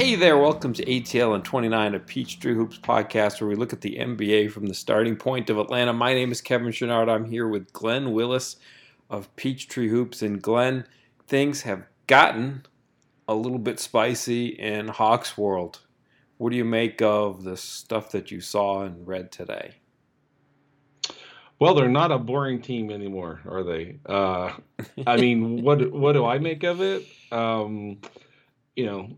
Hey there, welcome to ATL and 29, a Peachtree Hoops podcast where we look at the NBA from the starting point of Atlanta. My name is Kevin Chouinard. I'm here with Glenn Willis of Peachtree Hoops. And Glenn, things have gotten a little bit spicy in Hawks World. What do you make of the stuff that you saw and read today? Well, they're not a boring team anymore, are they? Uh, I mean, what what do I make of it? Um, you know,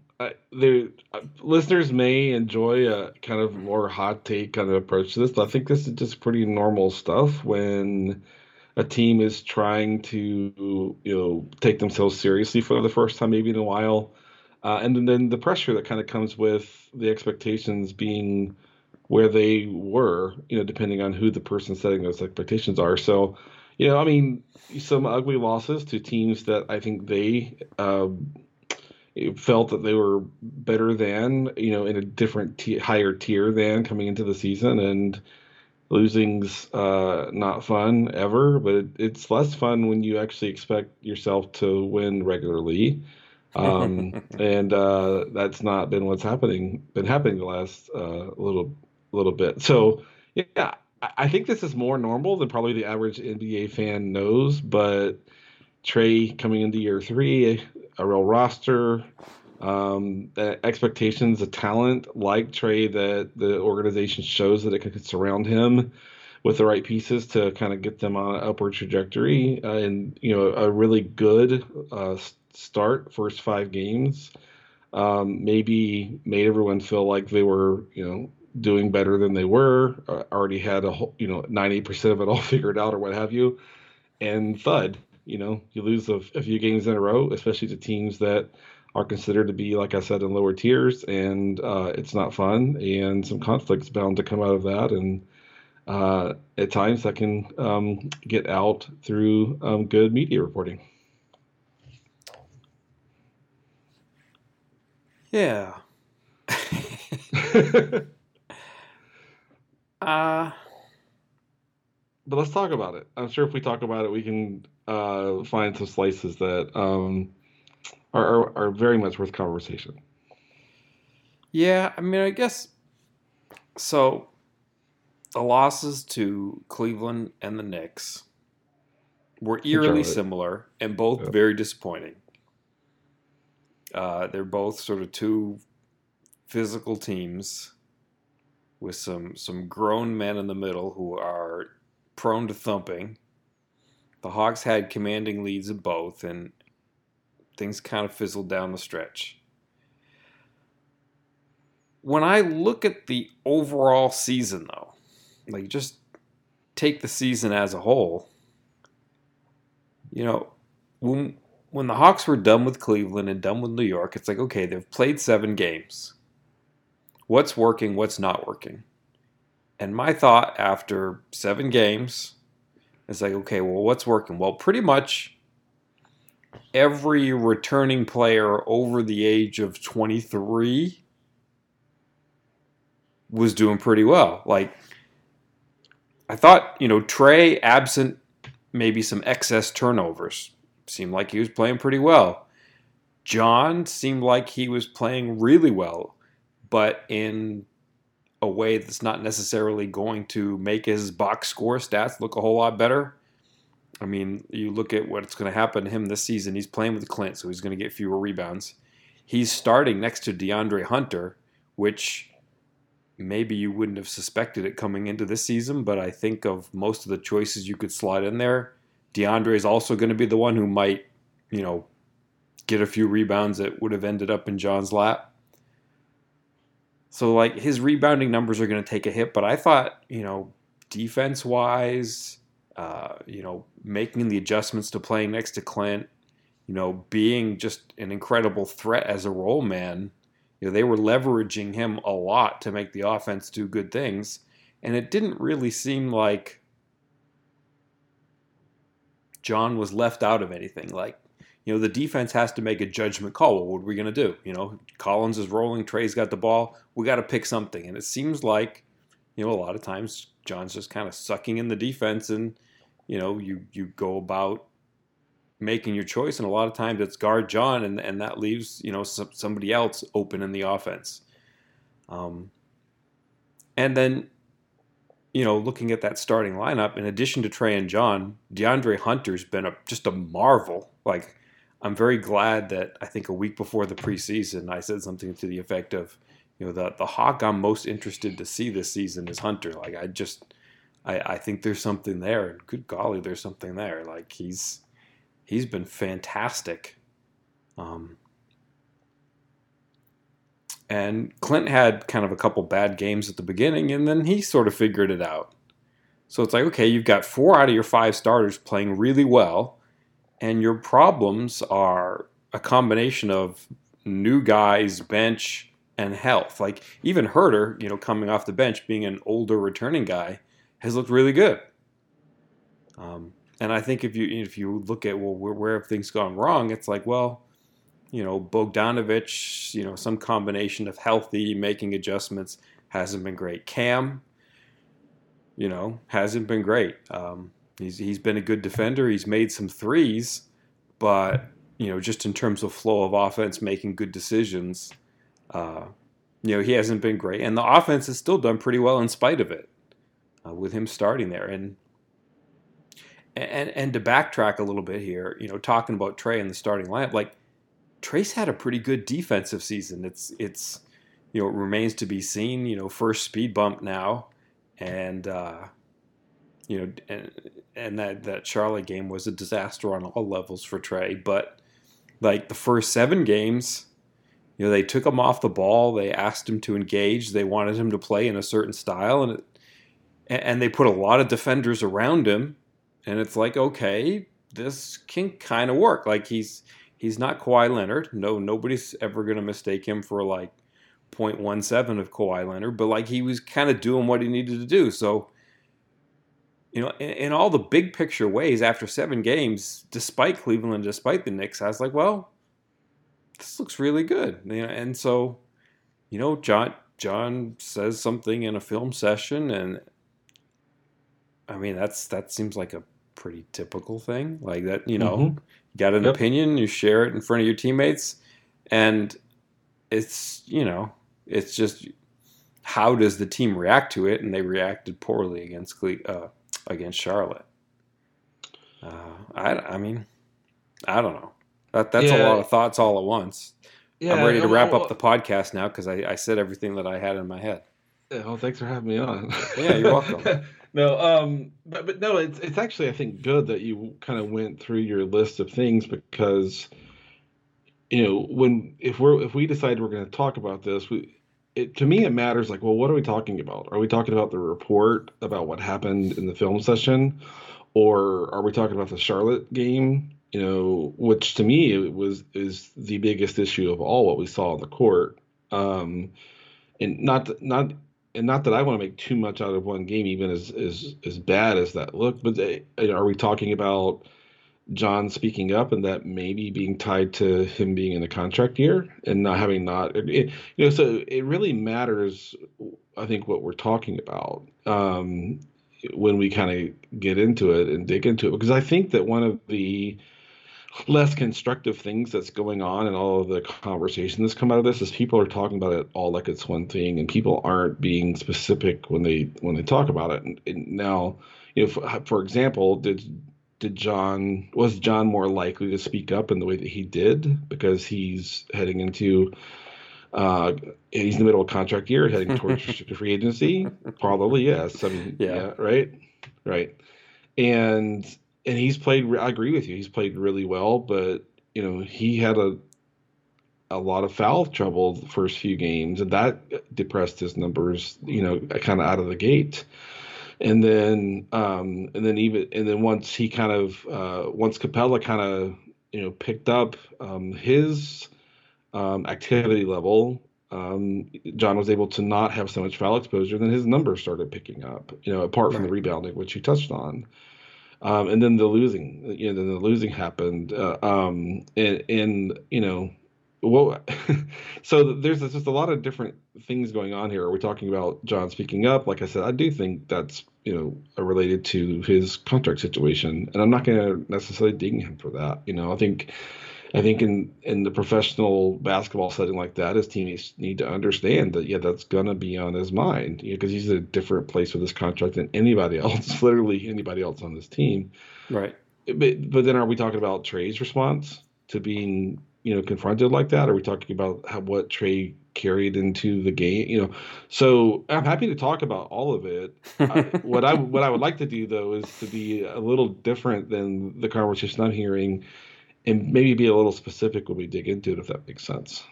the uh, listeners may enjoy a kind of more hot take kind of approach to this, but I think this is just pretty normal stuff when a team is trying to you know take themselves seriously for the first time maybe in a while, uh, and then the pressure that kind of comes with the expectations being where they were, you know, depending on who the person setting those expectations are. So, you know, I mean, some ugly losses to teams that I think they. Uh, felt that they were better than, you know, in a different t- higher tier than coming into the season. And losing's uh, not fun ever, but it, it's less fun when you actually expect yourself to win regularly. Um, and uh, that's not been what's happening, been happening the last uh, little little bit. So yeah, I think this is more normal than probably the average NBA fan knows, but Trae coming into year three, a real roster, um, expectations, a talent like Trae that the organization shows that it could surround him with the right pieces to kind of get them on an upward trajectory. Uh, and you know, a really good uh, start, first five games, um, maybe made everyone feel like they were, you know, doing better than they were. Uh, already had a whole, you know, ninety percent of it all figured out or what have you, and thud you know, you lose a, a few games in a row, especially to teams that are considered to be, like I said, in lower tiers, and uh, it's not fun. And some conflicts bound to come out of that, and uh, at times that can um, get out through um, good media reporting. Yeah. uh but let's talk about it. I'm sure if we talk about it, we can uh, find some slices that um, are, are, are very much worth conversation. Yeah, I mean, I guess so. The losses to Cleveland and the Knicks were eerily similar and both very disappointing. Uh, they're both sort of two physical teams with some some grown men in the middle who are prone to thumping. The Hawks had commanding leads in both, and things kind of fizzled down the stretch. When I look at the overall season, though, like just take the season as a whole, you know, when when the Hawks were done with Cleveland and done with New York, it's like, okay, they've played seven games. What's working, what's not working? And my thought after seven games is like, okay, well, what's working? Well, pretty much every returning player over the age of 23 was doing pretty well. Like, I thought, you know, Trae, absent maybe some excess turnovers, seemed like he was playing pretty well. John seemed like he was playing really well, but in a way that's not necessarily going to make his box score stats look a whole lot better. I mean, you look at what's going to happen to him this season. He's playing with Clint, so he's going to get fewer rebounds. He's starting next to DeAndre Hunter, which maybe you wouldn't have suspected it coming into this season, but I think of most of the choices you could slot in there. DeAndre is also going to be the one who might, you know, get a few rebounds that would have ended up in John's lap. So like his rebounding numbers are going to take a hit, but I thought you know defense wise, uh, you know making the adjustments to playing next to Clint, you know being just an incredible threat as a role man. You know they were leveraging him a lot to make the offense do good things, and it didn't really seem like John was left out of anything. Like you know, the defense has to make a judgment call. Well, what are we going to do? You know, Collins is rolling, Trae's got the ball. We got to pick something. And it seems like, you know, a lot of times John's just kind of sucking in the defense and, you know, you, you go about making your choice, and a lot of times it's guard John, and and that leaves you know some, somebody else open in the offense. Um, and then, you know, looking at that starting lineup, in addition to Trae and John, DeAndre Hunter's been a just a marvel. Like, I'm very glad that I think a week before the preseason, I said something to the effect of, you know, the the hawk I'm most interested to see this season is Hunter. Like, I just I, I think there's something there. And good golly, there's something there. Like he's he's been fantastic. Um, and Clint had kind of a couple bad games at the beginning, and then he sort of figured it out. So it's like, okay, you've got four out of your five starters playing really well, and your problems are a combination of new guys, bench, and health. Like even Huerter, you know, coming off the bench, being an older returning guy, has looked really good. Um, and I think if you if you look at well where, where have things gone wrong, it's like well, you know Bogdanovic, you know some combination of healthy making adjustments hasn't been great. Cam, you know, hasn't been great. Um, he's he's been a good defender. He's made some threes, but you know just in terms of flow of offense, making good decisions, uh, you know he hasn't been great. And the offense has still done pretty well in spite of it uh, with him starting there. And and and to backtrack a little bit here, you know, talking about Trae in the starting lineup, like Trace had a pretty good defensive season. It's it's you know it remains to be seen. You know, first speed bump now, and uh, you know, and and that that Charlotte game was a disaster on all levels for Trae. But like the first seven games, you know, they took him off the ball. They asked him to engage. They wanted him to play in a certain style, and it, and they put a lot of defenders around him and it's like okay this can kind of work like he's he's not Kawhi Leonard no nobody's ever going to mistake him for like 0.17 of Kawhi Leonard but like he was kind of doing what he needed to do so you know in, in, all the big picture ways after seven games despite Cleveland despite the Knicks I was like well this looks really good you know, and so you know John John says something in a film session and I mean, that's that seems like a pretty typical thing. Like that, you know, mm-hmm. you got an yep. opinion, you share it in front of your teammates, and it's you know, it's just how does the team react to it? And they reacted poorly against uh, against Charlotte. Uh, I, I mean, I don't know. That that's yeah. a lot of thoughts all at once. Yeah, I'm ready to wrap up the podcast now because I, I said everything that I had in my head. Yeah, well, thanks for having me on. yeah, you're welcome. no, um, but but no, it's it's actually I think good that you kind of went through your list of things because you know when if we're if we decide we're going to talk about this, we it to me it matters like well what are we talking about? Are we talking about the report about what happened in the film session, or are we talking about the Charlotte game? You know, which to me it was is the biggest issue of all what we saw on the court. Um, and not not and not that I want to make too much out of one game, even as as as bad as that looked. But they, are we talking about John speaking up and that maybe being tied to him being in the contract year and not having not, it, you know, so it really matters. I think what we're talking about um, when we kind of get into it and dig into it, because I think that one of the less constructive things that's going on and all of the conversation that's come out of this is people are talking about it all like it's one thing and people aren't being specific when they when they talk about it and, and now you know for, for, example did did john was john more likely to speak up in the way that he did because he's heading into uh, he's in the middle of contract year heading towards free agency probably yes i mean yeah. yeah right right and and he's played. I agree with you. He's played really well, but you know he had a a lot of foul trouble the first few games, and that depressed his numbers. You know, kind of out of the gate. And then, um, and then even, and then once he kind of, uh, once Capela kind of, you know, picked up um, his um, activity level, um, John was able to not have so much foul exposure. Then his numbers started picking up. You know, apart from right. the rebounding, which you touched on. Um, and then the losing, you know, then the losing happened, uh, um, and, and you know, well, so there's just a lot of different things going on here. Are we talking about John speaking up? Like I said, I do think that's you know related to his contract situation, and I'm not going to necessarily ding him for that. You know, I think I think in in the professional basketball setting like that, his teammates need to understand that yeah, that's going to be on his mind. You know, because he's in a different place with his contract than anybody else, literally anybody else on this team. Right. But but then are we talking about Trae's response to being you know confronted like that? Are we talking about how, what Trae carried into the game? You know, so I'm happy to talk about all of it. I, what I what I would like to do though is to be a little different than the conversation I'm hearing, and maybe be a little specific when we dig into it, if that makes sense.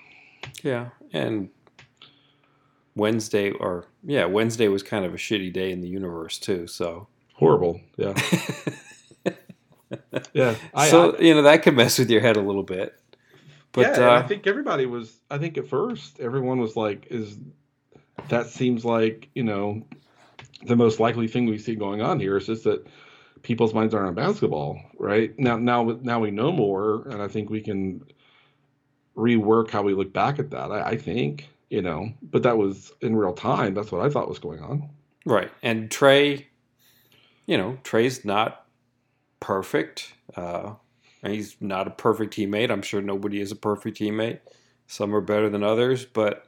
Yeah, and Wednesday or yeah, Wednesday was kind of a shitty day in the universe too. So horrible. Yeah. yeah. I, so I, you know that could mess with your head a little bit. But yeah, uh, I think everybody was. I think at first everyone was like, "Is that seems like you know the most likely thing we see going on here is just that people's minds aren't on basketball, right? Now, now, now we know more, and I think we can rework how we look back at that. I, I think you know, but that was in real time. That's what I thought was going on. Right, and Trae, you know, Trae's not perfect. Uh, He's not a perfect teammate. I'm sure nobody is a perfect teammate. Some are better than others, but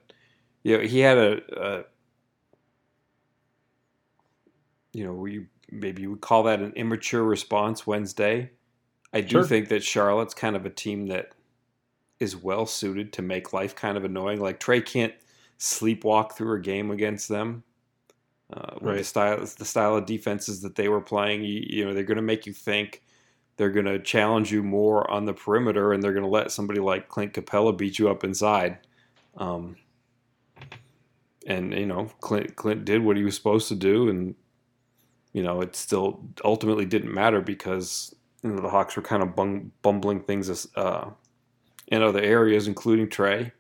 you know, he had a, a you know, we maybe you would call that an immature response Wednesday. I do sure. think that Charlotte's kind of a team that is well suited to make life kind of annoying. Like Trae can't sleepwalk through a game against them. Uh, right. The style, the style of defenses that they were playing, you, you know, they're going to make you think they're going to challenge you more on the perimeter and they're going to let somebody like Clint Capela beat you up inside. Um, and you know, Clint Clint did what he was supposed to do, and you know, it still ultimately didn't matter because you know the Hawks were kind of bung, bumbling things uh, in other areas, including Trae.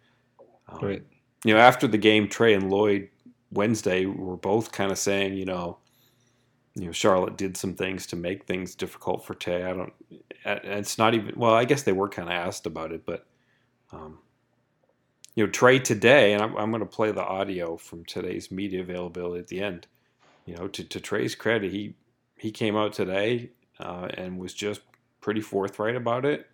Um, right. You know, after the game, Trae and Lloyd Wednesday were both kind of saying, you know, you know Charlotte did some things to make things difficult for Tay. I don't. It's not even. Well, I guess they were kind of asked about it, but um, you know Trae today, and I'm, I'm going to play the audio from today's media availability at the end. You know, to, to Trae's credit, he he came out today uh, and was just pretty forthright about it,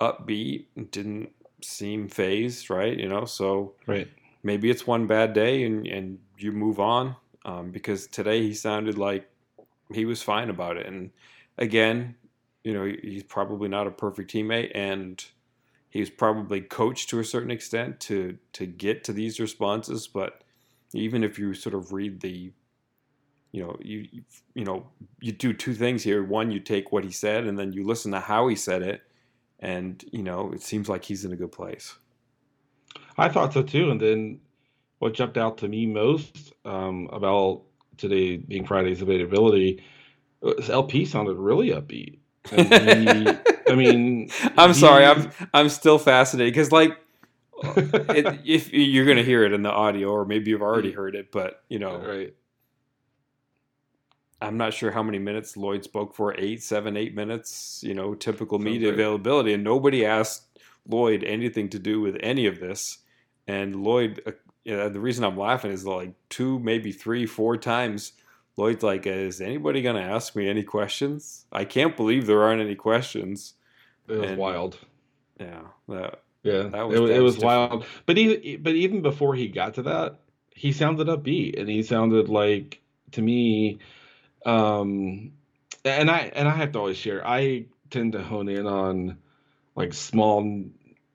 upbeat, didn't seem phased, right? You know, so right. maybe it's one bad day and and you move on. Um, because today he sounded like he was fine about it. And again, you know, he's probably not a perfect teammate, and he's probably coached to a certain extent to to get to these responses. But even if you sort of read the, you know, you you know, you do two things here. One, you take what he said, and then you listen to how he said it, and you know, it seems like he's in a good place. I thought so too, and then what jumped out to me most um, about today being Friday's availability, uh, LP sounded really upbeat. He, I mean, I'm he, sorry, I'm I'm still fascinated because like uh, it, if you're going to hear it in the audio, or maybe you've already mm. heard it, but you know, right. I'm not sure how many minutes Lloyd spoke for eight, seven, eight minutes. You know, typical Sounds media availability, and nobody asked Lloyd anything to do with any of this. And Lloyd uh, you know, the reason I'm laughing is like two, maybe three, four times. Lloyd's like, "Is anybody going to ask me any questions?" I can't believe there aren't any questions. It was and, wild. Yeah, that. Yeah, that was, it, it was wild. But even but even before he got to that, he sounded upbeat, and he sounded like to me. Um, and I and I have to always share. I tend to hone in on like small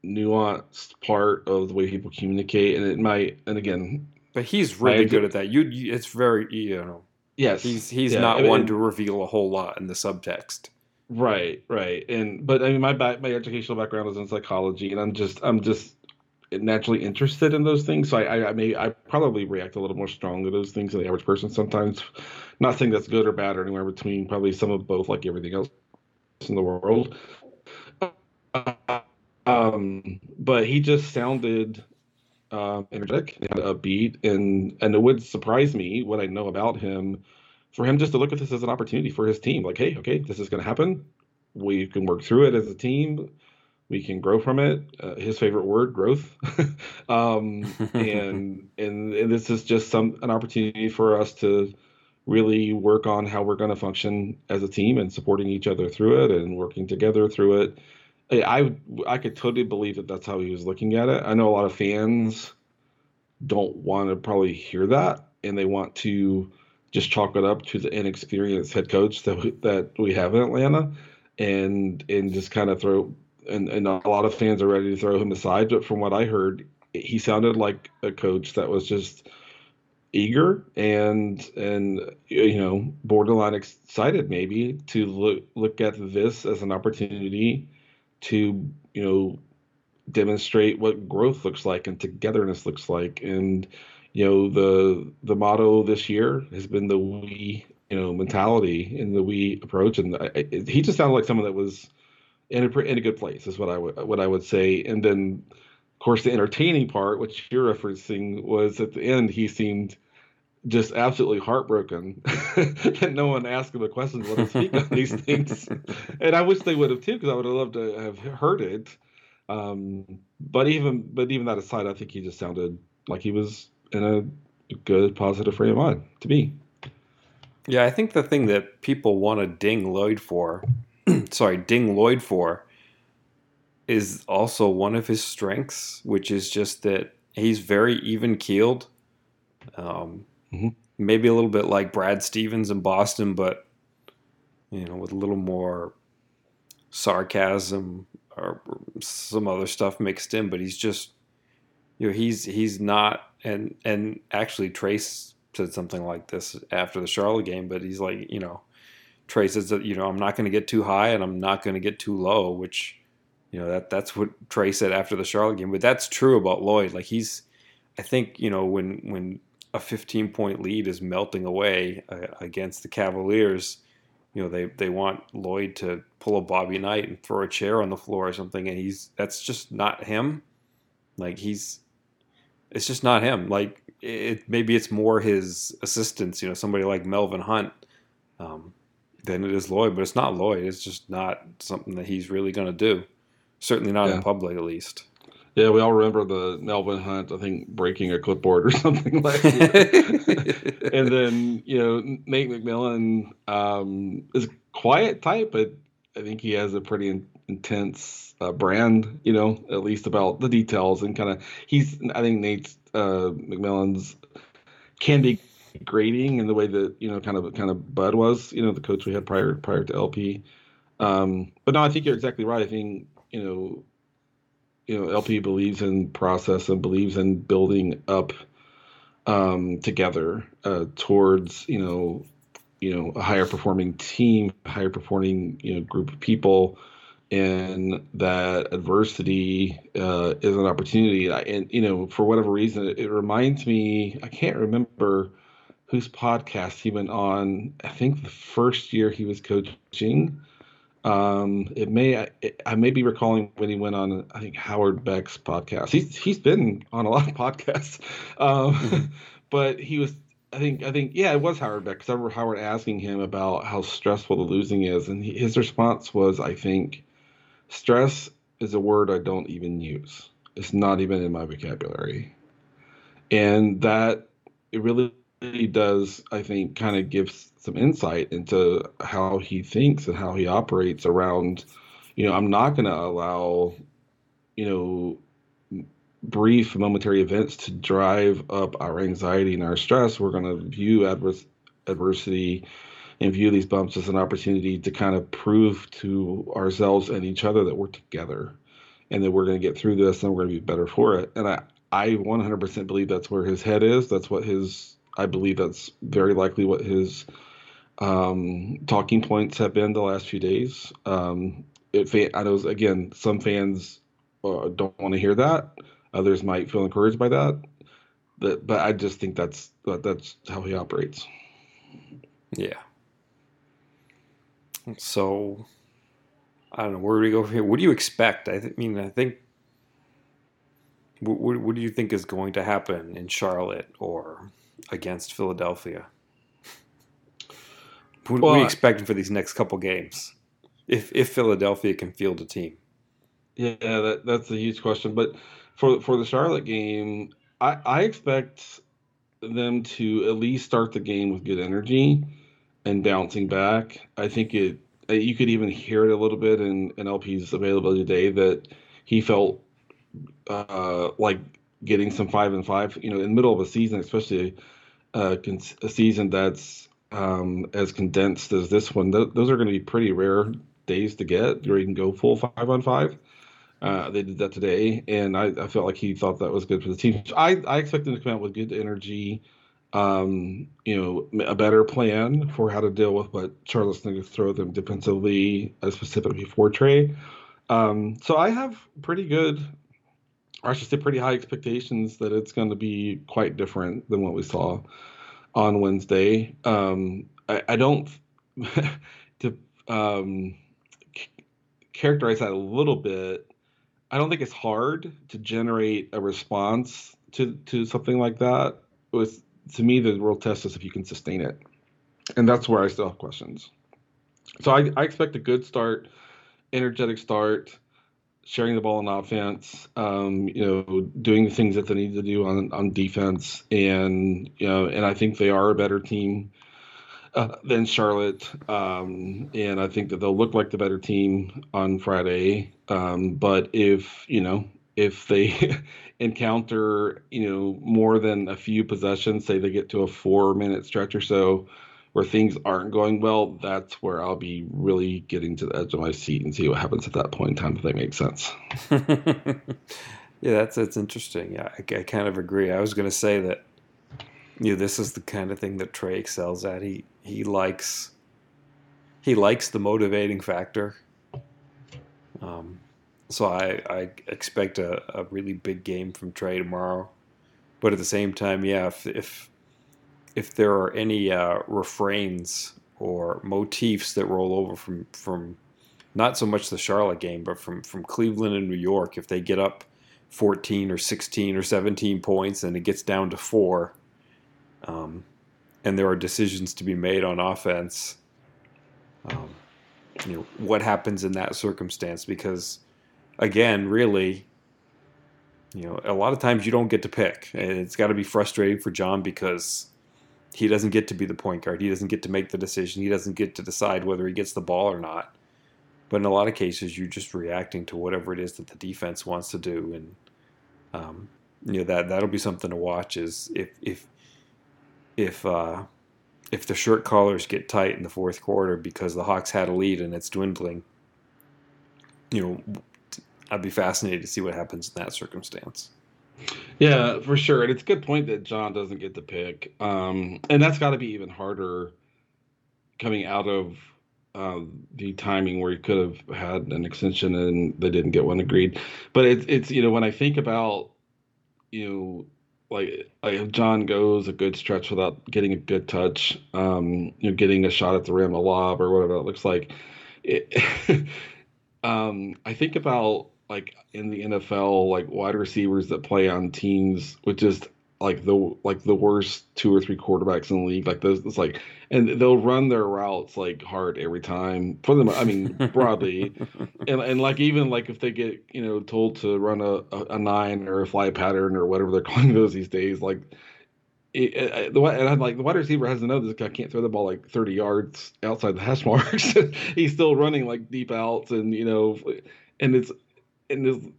nuanced part of the way people communicate, and it might. And again, but he's really good at that. You, you, it's very you know. Yes, he's he's yeah, not one to reveal a whole lot in the subtext. Right, right, and but I mean, my back, my educational background is in psychology, and I'm just I'm just naturally interested in those things. So I, I, I may I probably react a little more strongly to those things than the average person sometimes. Not saying that's good or bad or anywhere between. Probably some of both, like everything else in the world. Um, but he just sounded uh, energetic and upbeat, and and it would surprise me what I know about him for him just to look at this as an opportunity for his team. Like, hey, okay, this is going to happen. We can work through it as a team. we can grow from it. Uh, his favorite word, growth. um, and, and and this is just some an opportunity for us to really work on how we're going to function as a team and supporting each other through it and working together through it. I I could totally believe that that's how he was looking at it. I know a lot of fans don't want to probably hear that, and they want to just chalk it up to the inexperienced head coach that we, that we have in Atlanta, and and just kind of throw and and a lot of fans are ready to throw him aside. But from what I heard, he sounded like a coach that was just eager and and you know borderline excited maybe to look look at this as an opportunity to you know demonstrate what growth looks like and togetherness looks like. And you know the the motto this year has been the we you know mentality and the we approach. And I, he just sounded like someone that was in a in a good place is what I would what I would say. And then of course the entertaining part which you're referencing was at the end he seemed just absolutely heartbroken that no one asked him the questions let him speak on these things and I wish they would have too because I would have loved to have heard it um, but even but even that aside, I think he just sounded like he was in a good positive frame of mind to me. Yeah, I think the thing that people want to ding Lloyd for, sorry, ding Lloyd for, is also one of his strengths, which is just that he's very even keeled. Um, mm-hmm. Maybe a little bit like Brad Stevens in Boston, but you know, with a little more sarcasm, or some other stuff mixed in, but he's just you know he's he's not and and actually Trace said something like this after the Charlotte game, but he's like you know Trace says that you know I'm not going to get too high and I'm not going to get too low, which you know that that's what Trae said after the Charlotte game, but that's true about Lloyd. Like he's I think you know when when a 15 point lead is melting away uh, against the Cavaliers you know they they want Lloyd to pull a Bobby Knight and throw a chair on the floor or something, and he's that's just not him. Like he's, it's just not him. Like it maybe it's more his assistants, you know, somebody like Melvin Hunt, um, than it is Lloyd. But it's not Lloyd. It's just not something that he's really going to do. Certainly not yeah. in public, at least. Yeah, we all remember the Melvin Hunt, I think, breaking a clipboard or something like that. and then, you know, Nate McMillan um, is a quiet type, but I think he has a pretty in- intense uh, brand, you know, at least about the details and kind of, he's, I think Nate's, uh, McMillan's can be grading in the way that, you know, kind of, kind of Bud was, you know, the coach we had prior, prior to LP. Um, but no, I think you're exactly right. I think, you know, you know LP believes in process and believes in building up um, together uh, towards you know you know a higher performing team, higher performing you know group of people, and that adversity uh, is an opportunity. And you know for whatever reason, it, it reminds me. I can't remember whose podcast he went on. I think the first year he was coaching um, it may it, I may be recalling when he went on I think Howard Beck's podcast. He's he's been on a lot of podcasts, um, mm-hmm. but he was I think I think yeah it was Howard Beck because I remember Howard asking him about how stressful the losing is, and he, his response was I think stress is a word I don't even use. It's not even in my vocabulary, and that it really does I think kind of gives some insight into how he thinks and how he operates around you know i'm not going to allow you know brief momentary events to drive up our anxiety and our stress. We're going to view adverse adversity and view these bumps as an opportunity to kind of prove to ourselves and each other that we're together and that we're going to get through this and we're going to be better for it. And i i 100% believe that's where his head is. That's what his i believe that's very likely what his um, talking points have been the last few days. Um, it, I know, again, some fans uh, don't want to hear that. Others might feel encouraged by that. But, but I just think that's that's how he operates. Yeah. So, I don't know where do we go from here. What do you expect? I th- mean, I think. What, what do you think is going to happen in Charlotte or against Philadelphia? What well, are we expecting for these next couple games? If if Philadelphia can field a team. Yeah, that that's a huge question. But for for the Charlotte game, I, I expect them to at least start the game with good energy and bouncing back. I think it you could even hear it a little bit in, in LP's availability today that he felt uh, like getting some five and five, you know, in the middle of a season, especially a season that's um, as condensed as this one. Th- those are going to be pretty rare days to get where you can go full five on five. Uh, they did that today, and I, I, felt like he thought that was good for the team. I, I expect them to come out with good energy, um, you know, a better plan for how to deal with what Charlotte's going to throw them defensively, uh, specifically for Trae. Um, so I have pretty good, I should say, pretty high expectations that it's going to be quite different than what we saw on Wednesday. Um, I, I, don't to um, c- characterize that a little bit. I don't think it's hard to generate a response to to something like that. With to me, the real test is if you can sustain it, and that's where I still have questions. So I, I expect a good start energetic start, sharing the ball on offense, um, you know, doing the things that they need to do on on defense, and you know, and I think they are a better team uh, than Charlotte, um, and I think that they'll look like the better team on Friday. Um, but if you know, if they encounter you know more than a few possessions, say they get to a four minute stretch or so where things aren't going well, that's where I'll be really getting to the edge of my seat and see what happens at that point in time if that makes sense. yeah, that's that's interesting. Yeah, I, I kind of agree. I was going to say that you know this is the kind of thing that Trae excels at. He he likes he likes the motivating factor. Um, so I, I expect a, a really big game from Trae tomorrow. But at the same time, yeah, if, if if there are any uh, refrains or motifs that roll over from from not so much the Charlotte game, but from from Cleveland and New York, if they get up 14 or 16 or 17 points and it gets down to four, um, and there are decisions to be made on offense, um, you know what happens in that circumstance? Because again, really, you know, a lot of times you don't get to pick, and it's got to be frustrating for John because he doesn't get to be the point guard. He doesn't get to make the decision. He doesn't get to decide whether he gets the ball or not. But in a lot of cases, you're just reacting to whatever it is that the defense wants to do, and um, you know that that'll be something to watch. Is if if if uh, if the shirt collars get tight in the fourth quarter because the Hawks had a lead and it's dwindling, you know, I'd be fascinated to see what happens in that circumstance. Yeah, for sure. And it's a good point that John doesn't get to pick. Um, and that's got to be even harder coming out of uh, the timing where he could have had an extension and they didn't get one agreed. But it's, it's you know, when I think about, you know, like, like if John goes a good stretch without getting a good touch, um, you know, getting a shot at the rim, a lob, or whatever it looks like. It, um, I think about like in the NFL, like wide receivers that play on teams with just like the like the worst two or three quarterbacks in the league. Like those, it's like, and they'll run their routes like hard every time for them. I mean, broadly, and and like even like if they get you know told to run a, a, nine or a fly pattern or whatever they're calling those these days, like. It, it, the and I'm like the wide receiver has to know this guy can't throw the ball like 30 yards outside the hash marks. He's still running like deep outs, and you know, and it's and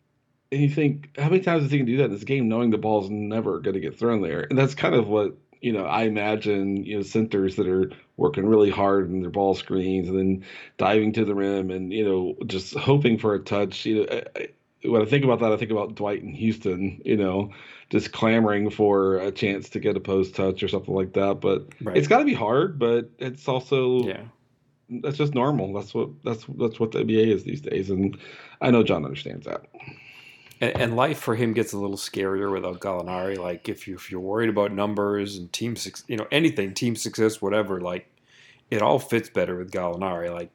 and you think how many times does he can do that in this game, knowing the ball's never going to get thrown there? And that's kind of what you know. I imagine you know centers that are working really hard in their ball screens and then diving to the rim and you know just hoping for a touch. You know, I, I, when I think about that, I think about Dwight in Houston. You know, just clamoring for a chance to get a post touch or something like that. But right. it's got to be hard. But it's also yeah that's just normal. That's what that's that's what the NBA is these days, and I know John understands that. And, and life for him gets a little scarier without Gallinari. Like if you if you're worried about numbers and team, you know anything, team success, whatever, like it all fits better with Gallinari. Like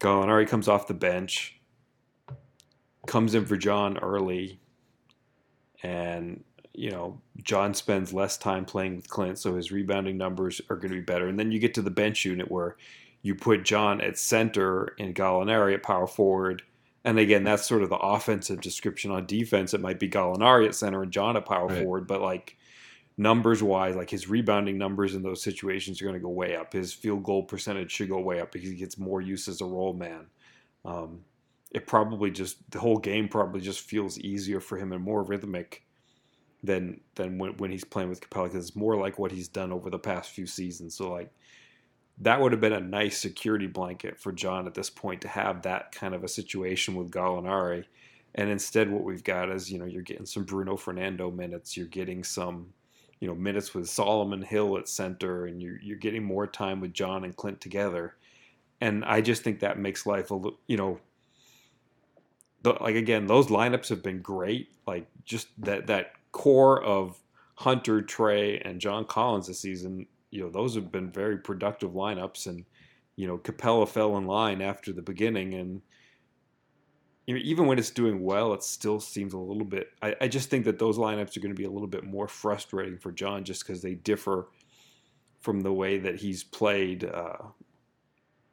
Gallinari comes off the bench, comes in for John early, and you know, John spends less time playing with Clint, so his rebounding numbers are going to be better. And then you get to the bench unit where you put John at center and Gallinari at power forward, And again, that's sort of the offensive description. On defense, it might be Gallinari at center and John at power right. forward, but like numbers wise, like his rebounding numbers in those situations are going to go way up. His field goal percentage should go way up because he gets more use as a role man. Um, it probably just the whole game probably just feels easier for him and more rhythmic than than when, when he's playing with Capela because it's more like what he's done over the past few seasons. So like that would have been a nice security blanket for John at this point to have that kind of a situation with Gallinari. And instead, what we've got is you know you're getting some Bruno Fernando minutes, you're getting some you know minutes with Solomon Hill at center, and you're you're getting more time with John and Clint together. And I just think that makes life a little you know like again, those lineups have been great. Like just that that core of Hunter, Trae, and John Collins this season, you know, those have been very productive lineups. And you know, Capela fell in line after the beginning, and you know, even when it's doing well, it still seems a little bit. I, I just think that those lineups are going to be a little bit more frustrating for John, just because they differ from the way that he's played uh,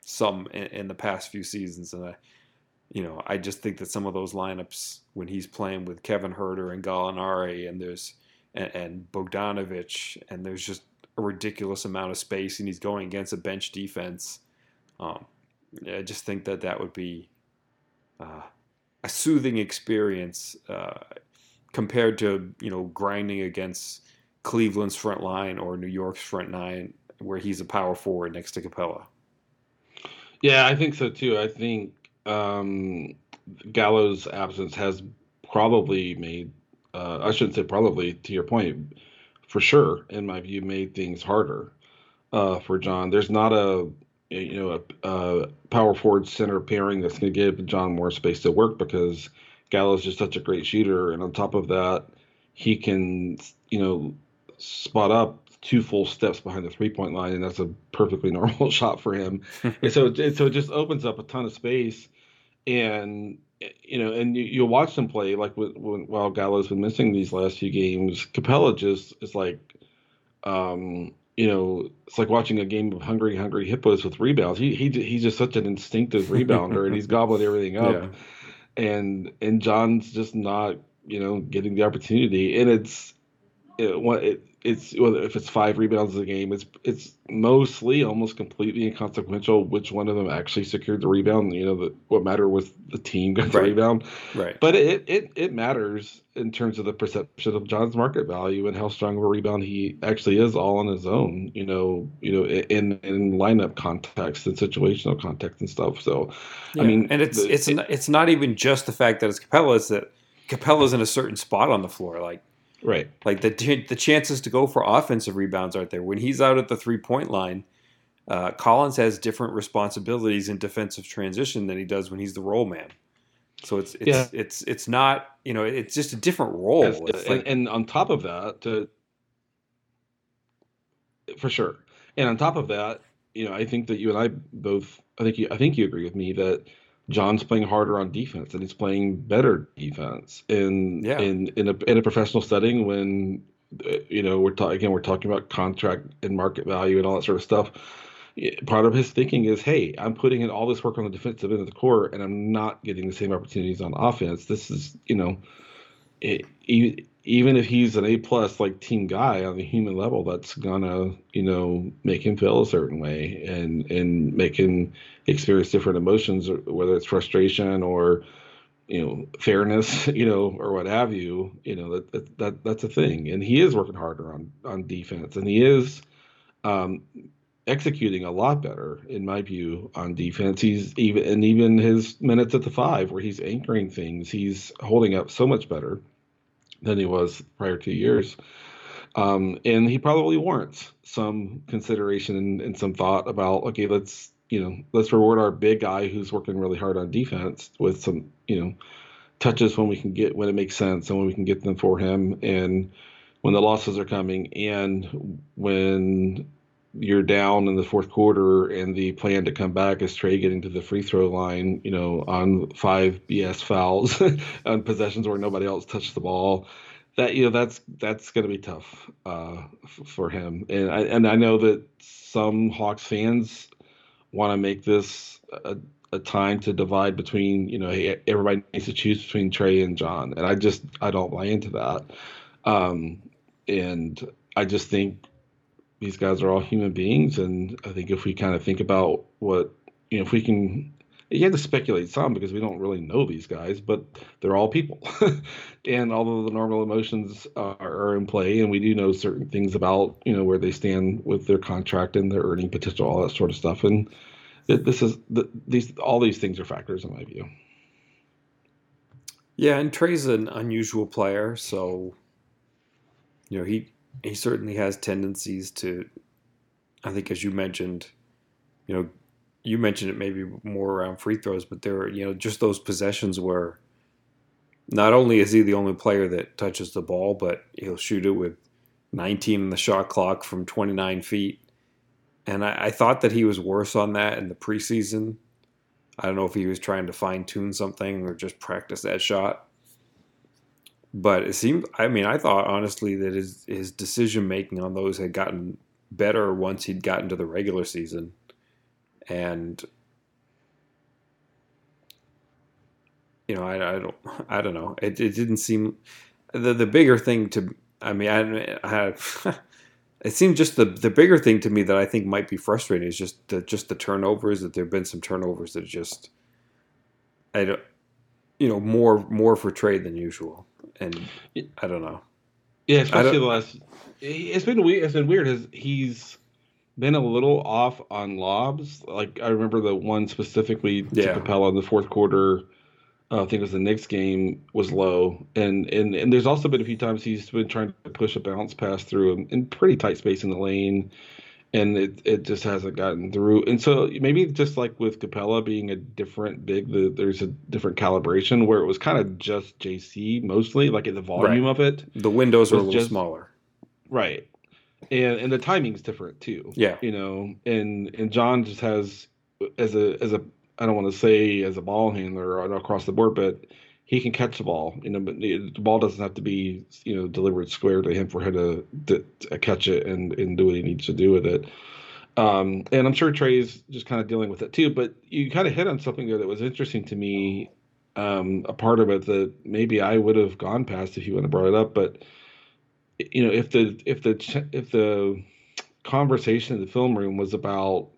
some in, in the past few seasons, and I you know, I just think that some of those lineups when he's playing with Kevin Huerter and Gallinari and there's and, and Bogdanovic and there's just a ridiculous amount of space and he's going against a bench defense. Um, I just think that that would be uh, a soothing experience uh, compared to you know grinding against Cleveland's front line or New York's front nine, where he's a power forward next to Capela. Yeah, I think so too. I think um, Gallo's absence has probably made, uh, I shouldn't say probably, to your point, for sure, in my view, made things harder uh, for John. There's not a, you know, a, a power forward center pairing that's going to give John more space to work because Gallo's just such a great shooter. And on top of that, he can, you know, spot up two full steps behind the three point line, and that's a perfectly normal shot for him. and so, it, so it just opens up a ton of space and you know, and you, will watch them play like when, while Gallo's been missing these last few games. Capela just is like, um, you know, it's like watching a game of hungry, hungry hippos with rebounds. He he he's just such an instinctive rebounder, and he's gobbling everything up. Yeah. And and John's just not, you know, getting the opportunity, and it's it, it it's well, if it's five rebounds a game, it's it's mostly almost completely inconsequential which one of them actually secured the rebound. You know, the, what mattered was the team got the right. rebound. Right. But it, it it matters in terms of the perception of John's market value and how strong of a rebound he actually is all on his own. You know, you know, in in lineup context and situational context and stuff. So, yeah. I mean, and it's the, it's it, it's not even just the fact that it's Capela; it's that Capela's in a certain spot on the floor, like Right. Like the the chances to go for offensive rebounds aren't there. When he's out at the three point line, uh, Collins has different responsibilities in defensive transition than he does when he's the role man. So it's it's yeah. it's it's not you know it's just a different role. Yes, and, and, on top of that, to, for sure. And on top of that, you know, I think that you and I both, I think you, I think you agree with me that John's playing harder on defense and he's playing better defense in yeah. in in a in a professional setting when you know we're talking again we're talking about contract and market value and all that sort of stuff. Part of his thinking is, hey, I'm putting in all this work on the defensive end of the court, and I'm not getting the same opportunities on offense. This is, you know, it, even if he's an A plus like team guy on the human level, that's gonna you know make him feel a certain way and and make him experience different emotions, whether it's frustration or you know fairness, you know, or what have you. You know that that, that that's a thing, and he is working harder on on defense, and he is. Um, executing a lot better in my view on defense he's even and even his minutes at the five where he's anchoring things he's holding up so much better than he was prior two years. Um, and he probably warrants some consideration and, and, some thought about okay, let's you know let's reward our big guy who's working really hard on defense with some you know touches when we can get when it makes sense and when we can get them for him and when the losses are coming and when you're down in the fourth quarter and the plan to come back is Trae getting to the free throw line, you know, on five BS fouls on possessions where nobody else touched the ball. That you know that's that's going to be tough uh, f- for him, and I and I know that some Hawks fans want to make this a, a time to divide between you know everybody needs to choose between Trae and John, and I just I don't buy into that. Um, and I just think these guys are all human beings, and I think if we kind of think about what you know, if we can, you have to speculate some because we don't really know these guys, but they're all people, and although the normal emotions are, are in play, and we do know certain things about you know where they stand with their contract and their earning potential, all that sort of stuff, and this is the, these all these things are factors in my view. Yeah, and Trae's an unusual player, so you know he he certainly has tendencies to, I think, as you mentioned, you know, you mentioned it maybe more around free throws, but there are, you know, just those possessions where not only is he the only player that touches the ball, but he'll shoot it with 19 in the shot clock from 29 feet. And I, I thought that he was worse on that in the preseason. I don't know if he was trying to fine tune something or just practice that shot. But it seemed, I mean, I thought honestly that his, his decision making on those had gotten better once he'd gotten to the regular season. And, you know, I, I don't, I don't know. It, it didn't seem, the, the bigger thing to, I mean, I, I it seemed just the, the bigger thing to me that I think might be frustrating is just the, just the turnovers that there've been some turnovers that just, I don't, you know, more, more for Trae than usual and I don't know. Yeah, especially the last. It's been weird. It's been weird. He's been a little off on lobs. Like I remember the one specifically to yeah. Capela in the fourth quarter. Uh, I think it was the Knicks game was low, and and and there's also been a few times he's been trying to push a bounce pass through him in pretty tight space in the lane, and it, it just hasn't gotten through. And so maybe just like with Capela being a different big, the, there's a different calibration where it was kind of just JC mostly, like in the volume right. of it. The windows were a little just, smaller, right? And and the timing's different too. Yeah, you know, and and John just has as a as a I don't want to say as a ball handler across the board, but he can catch the ball. You know, but the ball doesn't have to be you know delivered square to him for him to, to, to catch it and and do what he needs to do with it. Um, and I'm sure Trae's just kind of dealing with it too. But you kind of hit on something there that was interesting to me. Um, a part of it that maybe I would have gone past if you wouldn't have brought it up, but you know, if the if the if the conversation in the film room was about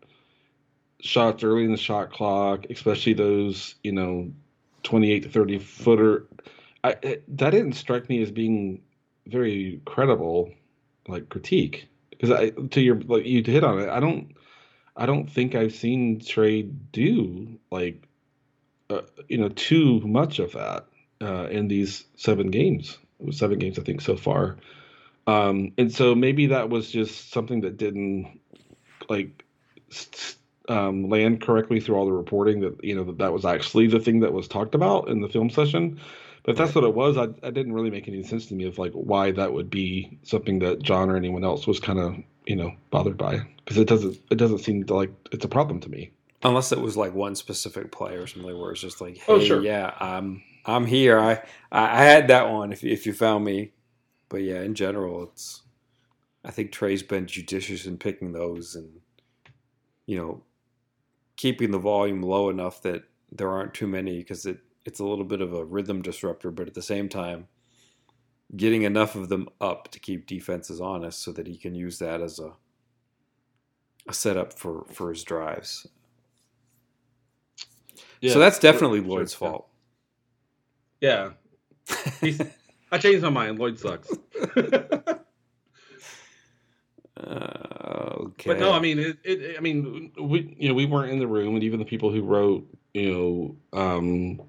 shots early in the shot clock, especially those you know 28 to 30 footer. I, it, that didn't strike me as being very credible, like critique. Because I, to your, like you hit on it, I don't, I don't think I've seen Trae do like, uh, you know, too much of that uh, in these seven games. Seven games, I think, so far. Um, and so maybe that was just something that didn't like st- um, land correctly through all the reporting that you know that that was actually the thing that was talked about in the film session. But if that's what it was, I, I didn't really make any sense to me of like why that would be something that John or anyone else was kind of you know bothered by because it doesn't it doesn't seem to like it's a problem to me. Unless it was like one specific play or something where it's just like, oh, hey, oh, sure. yeah, I'm I'm here. I I had that one if if you found me. But yeah, in general, it's I think Trae's been judicious in picking those and you know keeping the volume low enough that there aren't too many because it, it's a little bit of a rhythm disruptor, but at the same time, getting enough of them up to keep defenses honest so that he can use that as a a setup for for his drives. Yeah, so that's definitely sure, Lloyd's sure, fault. Yeah. I changed my mind. Lloyd sucks. Uh, okay. But no, I mean, it, it, I mean, we, you know, we weren't in the room, and even the people who wrote, you know, um,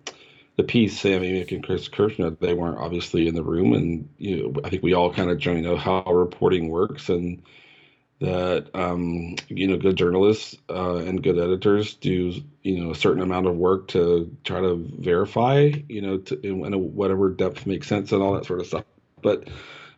the piece, Sam Amick and Chris Kirschner, they weren't obviously in the room, and you know, I think we all kind of you know how reporting works, and that um, you know, good journalists uh, and good editors do you know a certain amount of work to try to verify, you know, to, in, in whatever depth makes sense and all that sort of stuff, but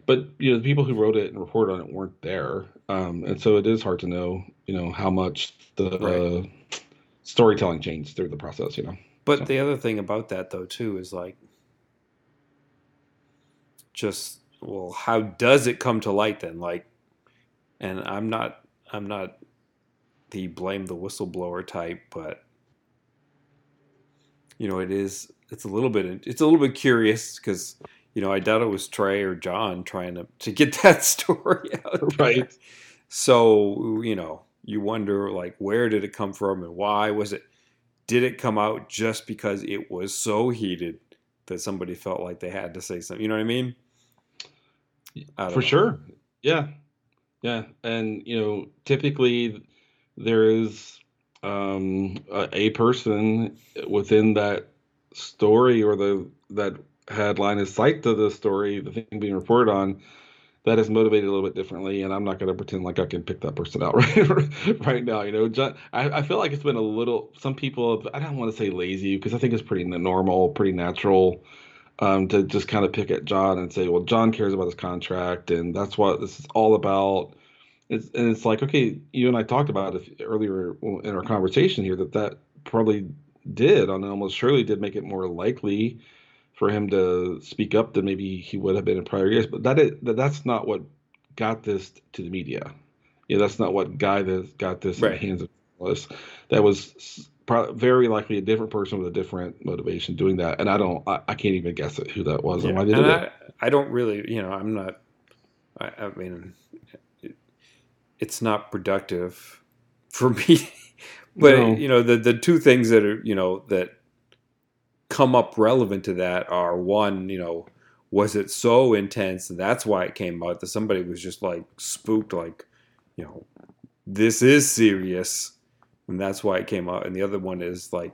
but you know the people who wrote it and reported on it weren't there, um, and so it is hard to know you know how much the right. uh, storytelling changed through the process. You know. But so. the other thing about that though too is like just well how does it come to light then like and i'm not i'm not the blame the whistleblower type, but you know, it is it's a little bit it's a little bit curious because you know I doubt it was Trae or John trying to to get that story out, right? So you know, you wonder like where did it come from and why was it? Did it come out just because it was so heated that somebody felt like they had to say something? You know what I mean? I For know. sure. Yeah. Yeah. And, you know, typically there is um, a, a person within that story or the that had line of sight to the story, the thing being reported on, that is motivated a little bit differently. And I'm not going to pretend like I can pick that person out right right now. You know, John, I, I feel like it's been a little. Some people, I don't want to say lazy because I think it's pretty normal, pretty natural um, to just kind of pick at John and say, well, John cares about his contract, and that's what this is all about. It's, and it's like, okay, you and I talked about it earlier in our conversation here that that probably did, and almost surely did make it more likely for him to speak up than maybe he would have been in prior years. But that is, that's not what got this to the media. Yeah, that's not what guy that got this right. in the hands of us. That was very likely a different person with a different motivation doing that. And I don't, I, I can't even guess who that was yeah. and why they did I, it. I don't really, you know, I'm not. I, I mean, it, it's not productive for me. but no. you know, the the two things that are, you know, that come up relevant to that are one, you know, was it so intense and that's why it came out that somebody was just like spooked, like, you know, this is serious and that's why it came out. And the other one is like,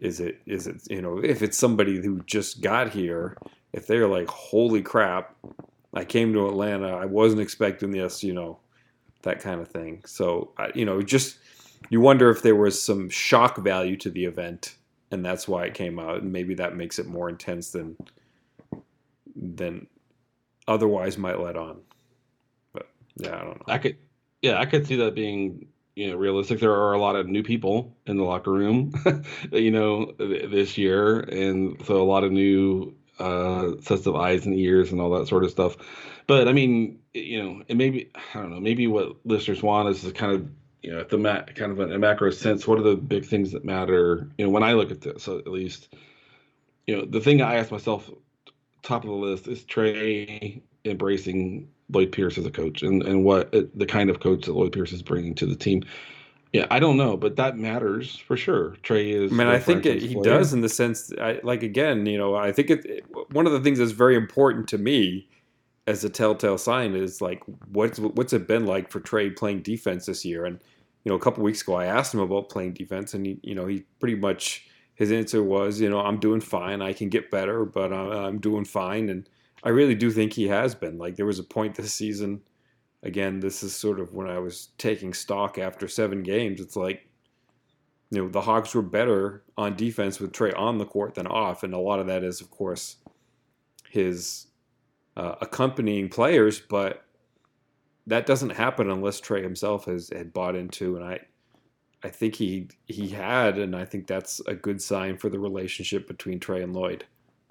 is it is it you know if it's somebody who just got here, if they're like, holy crap, I came to Atlanta, I wasn't expecting this, you know, that kind of thing. So you know, just you wonder if there was some shock value to the event, and that's why it came out, and maybe that makes it more intense than than otherwise might let on. But yeah, I don't know. I could, yeah, I could see that being you know realistic there are a lot of new people in the locker room you know this year and so a lot of new uh, sets of eyes and ears and all that sort of stuff but i mean you know and maybe i don't know maybe what listeners want is to kind of you know at the ma- kind of a, macro sense what are the big things that matter you know when i look at this at least you know the thing i ask myself top of the list is Trae embracing Lloyd Pierce as a coach and, and what uh, the kind of coach that Lloyd Pierce is bringing to the team. Yeah, I don't know, but that matters for sure. Trae is. I mean, I think it, he does in the sense, I, like again, you know, I think it, it, One of the things that's very important to me as a telltale sign is like, what's what's it been like for Trae playing defense this year? And you know, a couple weeks ago, I asked him about playing defense, and he, you know, he pretty much his answer was, you know, I'm doing fine. I can get better, but I'm, I'm doing fine, and I really do think he has been. Like there was a point this season. Again, this is sort of when I was taking stock after seven games. It's like, you know, the Hawks were better on defense with Trae on the court than off, and a lot of that is, of course, his uh, accompanying players. But that doesn't happen unless Trae himself has had bought into, and I, I think he he had, and I think that's a good sign for the relationship between Trae and Lloyd.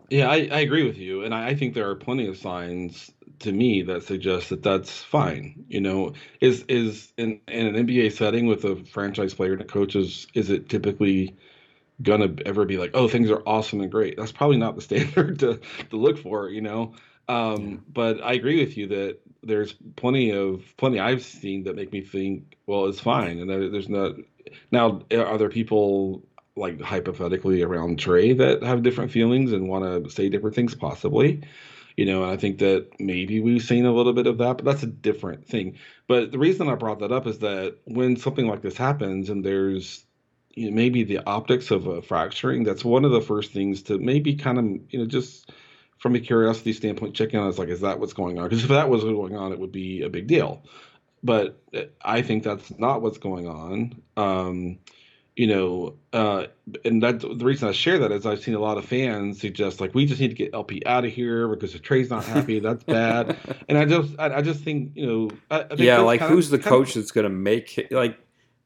Yeah, I, I agree with you, and I, I think there are plenty of signs to me that suggest that that's fine. You know, is is in, in an NBA setting with a franchise player and a coach is is it typically gonna ever be like, oh, things are awesome and great? That's probably not the standard to to look for. You know, um, but I agree with you that there's plenty of plenty I've seen that make me think, well, it's fine, and there's not. Now, are there people like hypothetically around Trae that have different feelings and want to say different things, possibly. You know, and I think that maybe we've seen a little bit of that, but that's a different thing. But the reason I brought that up is that when something like this happens and there's you know, maybe the optics of a fracturing, that's one of the first things to maybe kind of, you know, just from a curiosity standpoint, check in on it's like, is that what's going on? Because if that was going on, it would be a big deal. But I think that's not what's going on. Um, you know, uh, and that's the reason I share that is I've seen a lot of fans suggest like we just need to get LP out of here because if Trae's not happy, that's bad. and I just, I, I, just think, you know, I, I yeah, like who's of, the coach of, that's going to make it, like,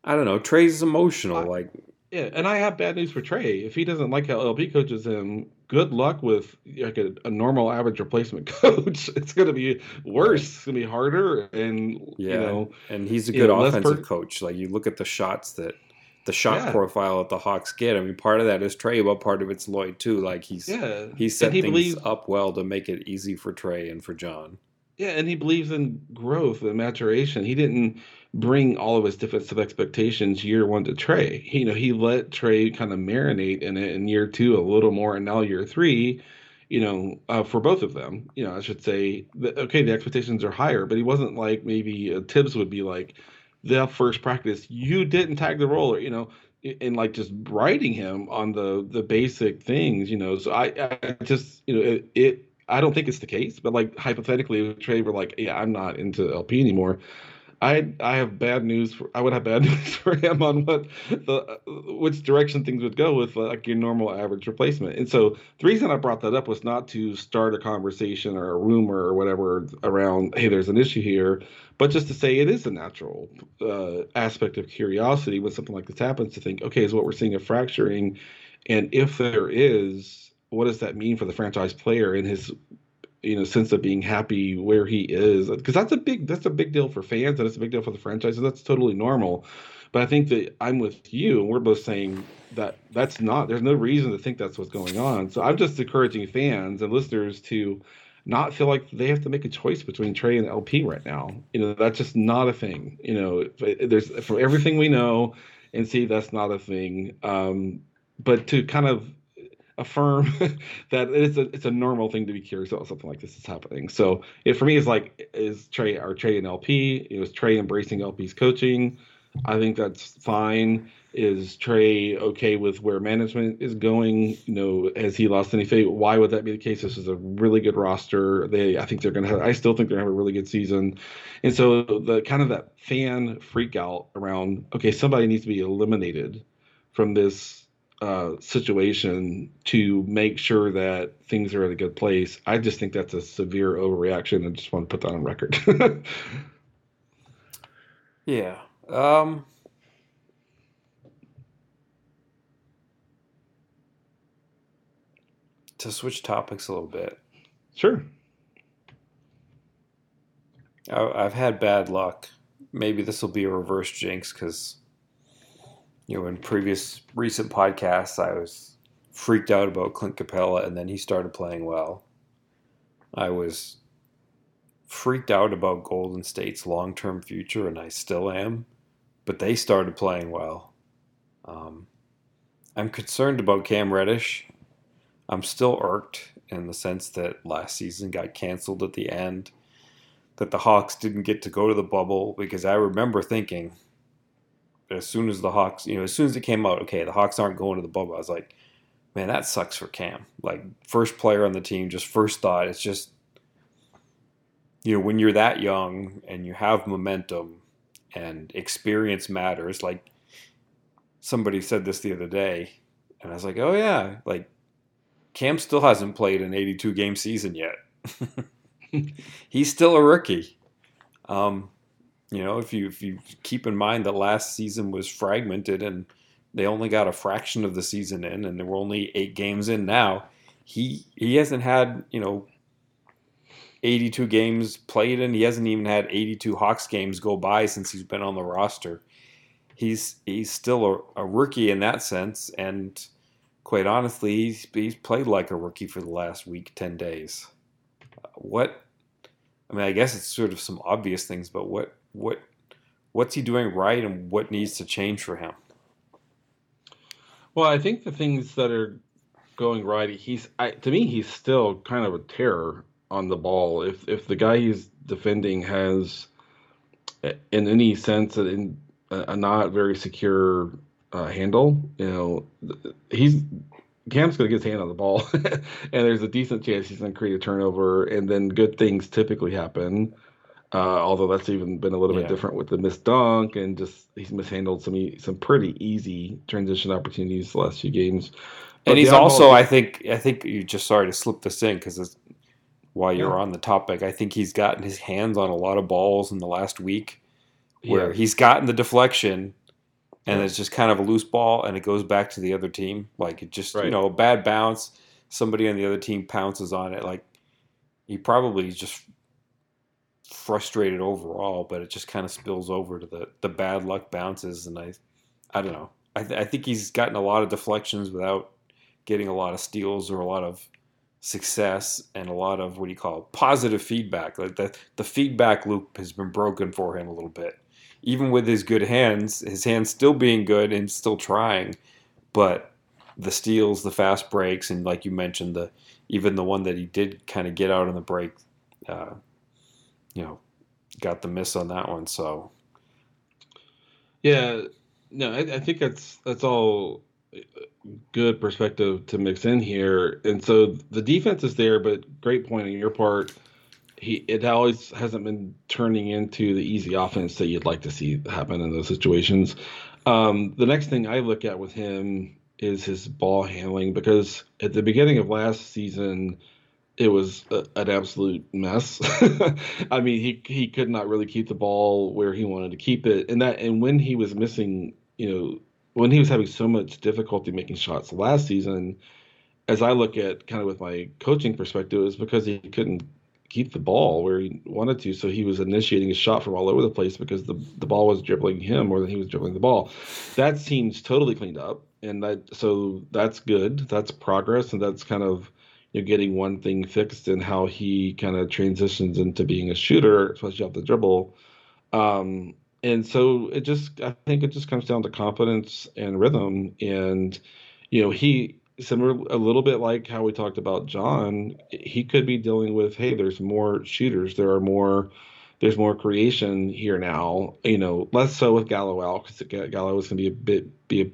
I don't know, Trae's emotional, like. Yeah, and I have bad news for Trae. If he doesn't like how LP coaches him, good luck with like a, a normal average replacement coach. it's going to be worse. It's going to be harder, and Yeah, you know, and he's a you good know, offensive per- coach. Like you look at the shots that the shot Yeah. profile that the Hawks get. I mean, part of that is Trae, but part of it's Lloyd too. Like he's yeah, he's set he things believes, up well to make it easy for Trae and for John. yeah, and he believes in growth and maturation. He didn't bring all of his defensive expectations year one to Trae. You know, he let Trae kind of marinate in it in year two a little more, and now year three. You know, uh, for both of them, you know, I should say, that, okay, the expectations are higher, but he wasn't like maybe uh, Thibs would be like, the first practice, you didn't tag the roller, you know, and like just writing him on the the basic things, you know. So I, I just, you know, it, it I don't think it's the case, but like hypothetically, if Trae were like, yeah, I'm not into LP anymore. I I have bad news for I would have bad news for him on what the which direction things would go with like your normal average replacement. And so the reason I brought that up was not to start a conversation or a rumor or whatever around hey there's an issue here, but just to say it is a natural uh, aspect of curiosity when something like this happens to think okay is what we're seeing a fracturing, and if there is what does that mean for the franchise player and his you know sense of being happy where he is because that's a big that's a big deal for fans and it's a big deal for the franchise and that's totally normal. But i think that i'm with you and we're both saying that that's not there's no reason to think that's what's going on. So i'm just encouraging fans and listeners to not feel like they have to make a choice between Trae and lp right now. You know that's just not a thing. You know there's from everything we know and see that's not a thing. Um but to kind of affirm that it's a it's a normal thing to be curious about something like this is happening. So it for me is like is Trae are Trae and LP? It was Trae embracing LP's coaching. I think that's fine. Is Trae okay with where management is going? You know, has he lost any faith? Why would that be the case? This is a really good roster. They, I think they're gonna have. I still think they're gonna have a really good season. And so the kind of that fan freak out around. Okay, somebody needs to be eliminated from this uh, situation to make sure that things are at a good place. I just think that's a severe overreaction. I just want to put that on record. Yeah. Um, to switch topics a little bit, sure. I, I've had bad luck. Maybe this will be a reverse jinx because, you know, in previous recent podcasts, I was freaked out about Clint Capela and then he started playing well. I was freaked out about Golden State's long term future, and I still am, but they started playing well. Um, I'm concerned about Cam Reddish. I'm still irked in the sense that last season got canceled at the end, that the Hawks didn't get to go to the bubble because I remember thinking, as soon as the Hawks, you know, as soon as it came out, okay, the Hawks aren't going to the bubble. I was like, man, that sucks for Cam. Like first player on the team, just first thought, it's just you know, when you're that young and you have momentum and experience matters, like somebody said this the other day, and I was like, oh yeah, like Cam still hasn't played an 82 game season yet. He's still a rookie. Um, you know, if you if you keep in mind that last season was fragmented and they only got a fraction of the season in, and there were only eight games in now. He he hasn't had you know 82 games played and he hasn't even had 82 Hawks games go by since he's been on the roster. He's he's still a, a rookie in that sense, and quite honestly, he's, he's played like a rookie for the last week, 10 days. What? I mean, I guess it's sort of some obvious things, but what what what's he doing right, and what needs to change for him? Well, I think the things that are going right, he's I, to me, he's still kind of a terror on the ball. If if the guy he's defending has, in any sense, in a not very secure uh, handle, you know, he's Cam's going to get his hand on the ball, and there's a decent chance he's going to create a turnover, and then good things typically happen. Uh, although that's even been a little Yeah. bit different with the missed dunk and just he's mishandled some some pretty easy transition opportunities the last few games. But and he's also, I think, I think you just sorry to slip this in because while you're Yeah. on the topic, I think he's gotten his hands on a lot of balls in the last week where Yeah. he's gotten the deflection and it's just kind of a loose ball and it goes back to the other team. Like it just, you know, a bad bounce. somebody on the other team pounces on it, like he probably just frustrated overall, but it just kind of spills over to the the bad luck bounces, and I, I don't know. I, th- I think he's gotten a lot of deflections without getting a lot of steals or a lot of success and a lot of what do you call it, positive feedback. Like the the feedback loop has been broken for him a little bit. Even with his good hands, his hands still being good and still trying, but the steals, the fast breaks, and like you mentioned, the even the one that he did kind of get out on the break, uh, you know, got the miss on that one. So yeah, no, I, I think that's that's all good perspective to mix in here. And so the defense is there, but great point on your part. He it always hasn't been turning into the easy offense that you'd like to see happen in those situations. Um, the next thing I look at with him is his ball handling because at the beginning of last season, it was a, an absolute mess. I mean, he he could not really keep the ball where he wanted to keep it, and that and when he was missing, you know, when he was having so much difficulty making shots last season, as I look at kind of with my coaching perspective, is because he couldn't keep the ball where he wanted to. So he was initiating a shot from all over the place because the, the ball was dribbling him more than he was dribbling the ball. That seems totally cleaned up. And that so that's good. That's progress and that's kind of you know, getting one thing fixed and how he kind of transitions into being a shooter, especially off the dribble. Um, and so it just I think it just comes down to confidence and rhythm and you know he similar a little bit like how we talked about John he could be dealing with hey there's more shooters there are more there's more creation here now you know less so with Gallo out because Gallo is going to be a bit be a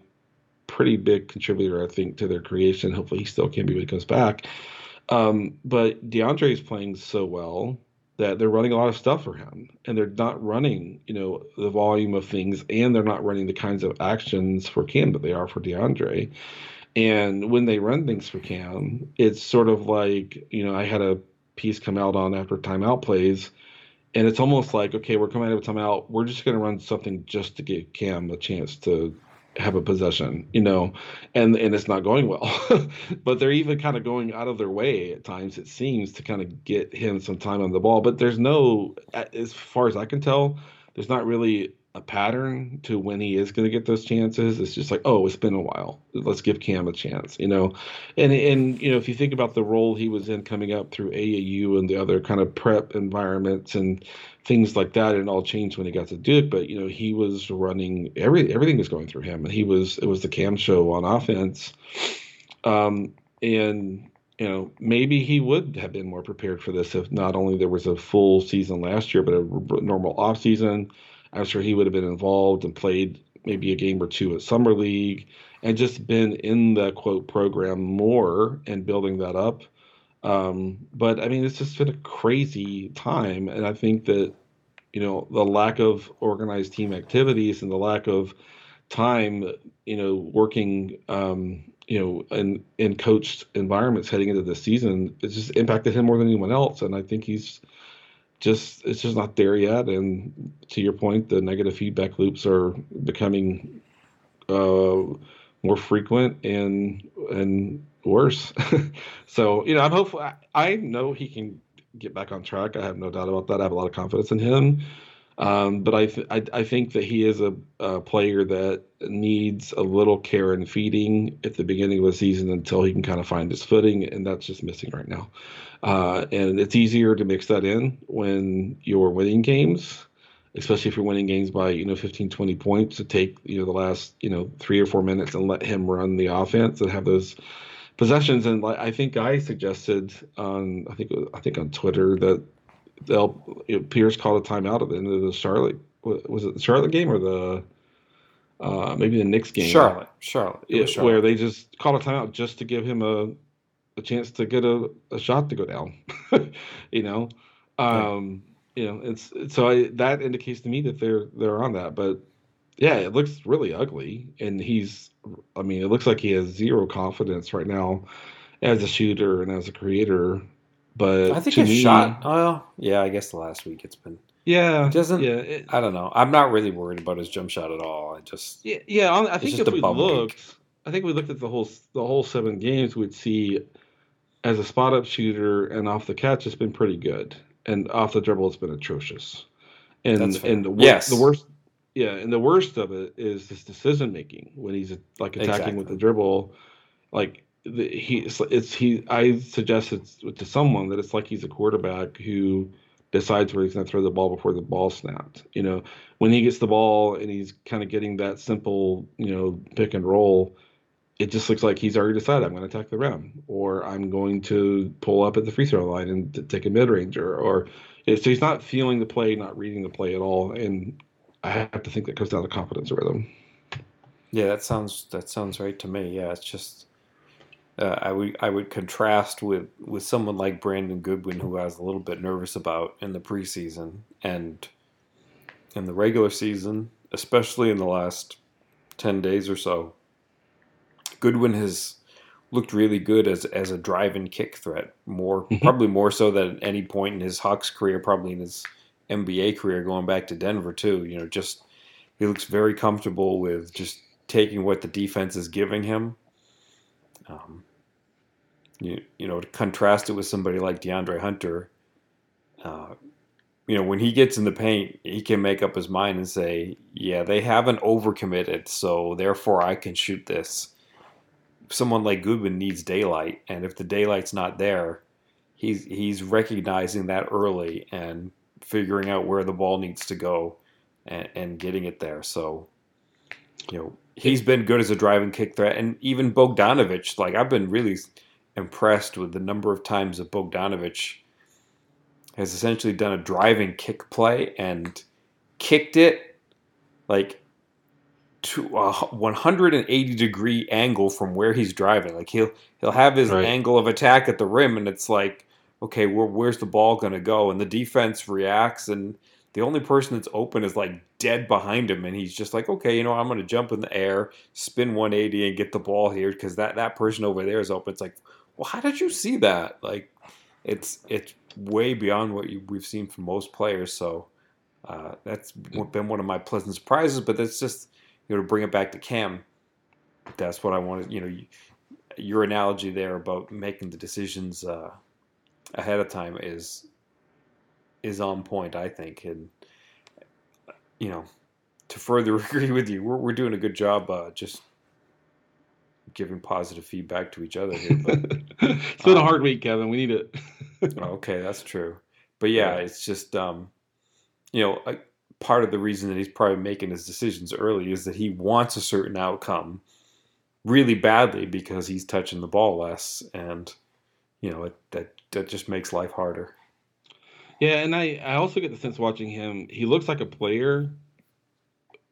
pretty big contributor I think to their creation. Hopefully he still can be when he comes back. Um, but DeAndre is playing so well that they're running a lot of stuff for him and they're not running you know the volume of things and they're not running the kinds of actions for cam that they are for deandre. And when they run things for cam it's sort of like you know i had a piece come out on after timeout plays and it's almost like okay we're coming out of timeout. We're just going to run something just to give cam a chance to have a possession, you know, and and it's not going well. but they're even kind of going out of their way at times, it seems, to kind of get him some time on the ball. But there's no, as far as I can tell, there's not really a pattern to when he is going to get those chances. It's just like, oh, it's been a while. Let's give Cam a chance, you know. And and you know, if you think about the role he was in coming up through AAU and the other kind of prep environments and things like that, and all changed when he got to Duke. But you know, he was running every everything was going through him, and he was it was the Cam show on offense. Um, and you know, maybe he would have been more prepared for this if not only there was a full season last year, but a normal off season I'm sure he would have been involved and played maybe a game or two at summer league and just been in the quote program more and building that up. Um, but I mean, it's just been a crazy time, and I think that you know the lack of organized team activities and the lack of time, you know, working, um, you know, in in coached environments heading into the season, it's just impacted him more than anyone else, and I think he's just it's just not there yet. And to your point, the negative feedback loops are becoming uh, more frequent and and worse. so you know, I'm hopeful. I, I, know he can get back on track. I have no doubt about that. I have a lot of confidence in him. Um, but I, th- I, I think that he is a, a, player that needs a little care and feeding at the beginning of the season until he can kind of find his footing, and that's just missing right now. Uh, and it's easier to mix that in when you're winning games, especially if you're winning games by, you know, 15, 20 points to take, you know, the last, you know, three or four minutes and let him run the offense and have those possessions. And like, I think I suggested on, I think, I think on Twitter that they'll, you know, Pierce called a timeout at the end of the Charlotte, was it the Charlotte game or the, uh, maybe the Knicks game. Charlotte, Charlotte, it, Charlotte. where they just called a timeout just to give him a a chance to get a, a shot to go down. you know, um, you know, it's so I, that indicates to me that they're they're on that. But yeah, it looks really ugly, and he's. I mean, it looks like he has zero confidence right now as a shooter and as a creator. But I think his me, shot. Oh, yeah. I guess the last week it's been. Yeah, it doesn't. Yeah, it, I don't know. I'm not really worried about his jump shot at all. I just. Yeah, yeah. I think if we looked, I think we looked at the whole the whole seven games, we'd see as a spot up shooter and off the catch it's been pretty good, and off the dribble it's been atrocious. And and the, yes. the worst, yeah, and the worst of it is this decision making when he's like attacking exactly. with the dribble, like the, he it's he. I suggest it's to someone that it's like he's a quarterback who decides where he's going to throw the ball before the ball snapped. You know, when he gets the ball and he's kind of getting that simple, you know, pick and roll, it just looks like he's already decided I'm going to attack the rim or I'm going to pull up at the free throw line and take a mid ranger or so he's not feeling the play, not reading the play at all, and I have to think that comes down to confidence or rhythm. Yeah, that sounds that sounds right to me. Yeah, it's just uh, I would I would contrast with with someone like Brandon Goodwin, who I was a little bit nervous about in the preseason and in the regular season, especially in the last ten days or so. Goodwin has looked really good as as a drive and kick threat, more mm-hmm. probably more so than at any point in his Hawks career, probably in his NBA career, going back to Denver too. You know, just he looks very comfortable with just taking what the defense is giving him. Um, you, you know, to contrast it with somebody like DeAndre Hunter, uh, you know, when he gets in the paint, he can make up his mind and say, yeah, they haven't overcommitted, so therefore I can shoot this someone like Goodwin needs daylight, and if the daylight's not there, he's he's recognizing that early and figuring out where the ball needs to go and, and getting it there. So, you know, he's been good as a driving kick threat, and even Bogdanovic. Like I've been really impressed with the number of times that Bogdanovic has essentially done a driving kick play and kicked it like to a 180 degree angle from where he's driving. Like he'll he'll have his right. angle of attack at the rim, and it's like, okay, where, where's the ball going to go? And the defense reacts, and the only person that's open is like dead behind him, and he's just like, okay, you know, I'm going to jump in the air, spin 180, and get the ball here because that that person over there is open. It's like, well, how did you see that? Like, it's it's way beyond what you, we've seen from most players. So. Uh, that's been one of my pleasant surprises, but that's just you know, to bring it back to Cam, that's what I wanted. You know, your analogy there about making the decisions uh, ahead of time is is on point, I think, and you know, to further agree with you, we're we're doing a good job uh, just giving positive feedback to each other here. But it's been um, a hard week, Kevin. We need it. okay, that's true. But yeah, it's just um, you know, part of the reason that he's probably making his decisions early is that he wants a certain outcome really badly because he's touching the ball less and you know it, that that just makes life harder. Yeah and i i also get the sense watching him he looks like a player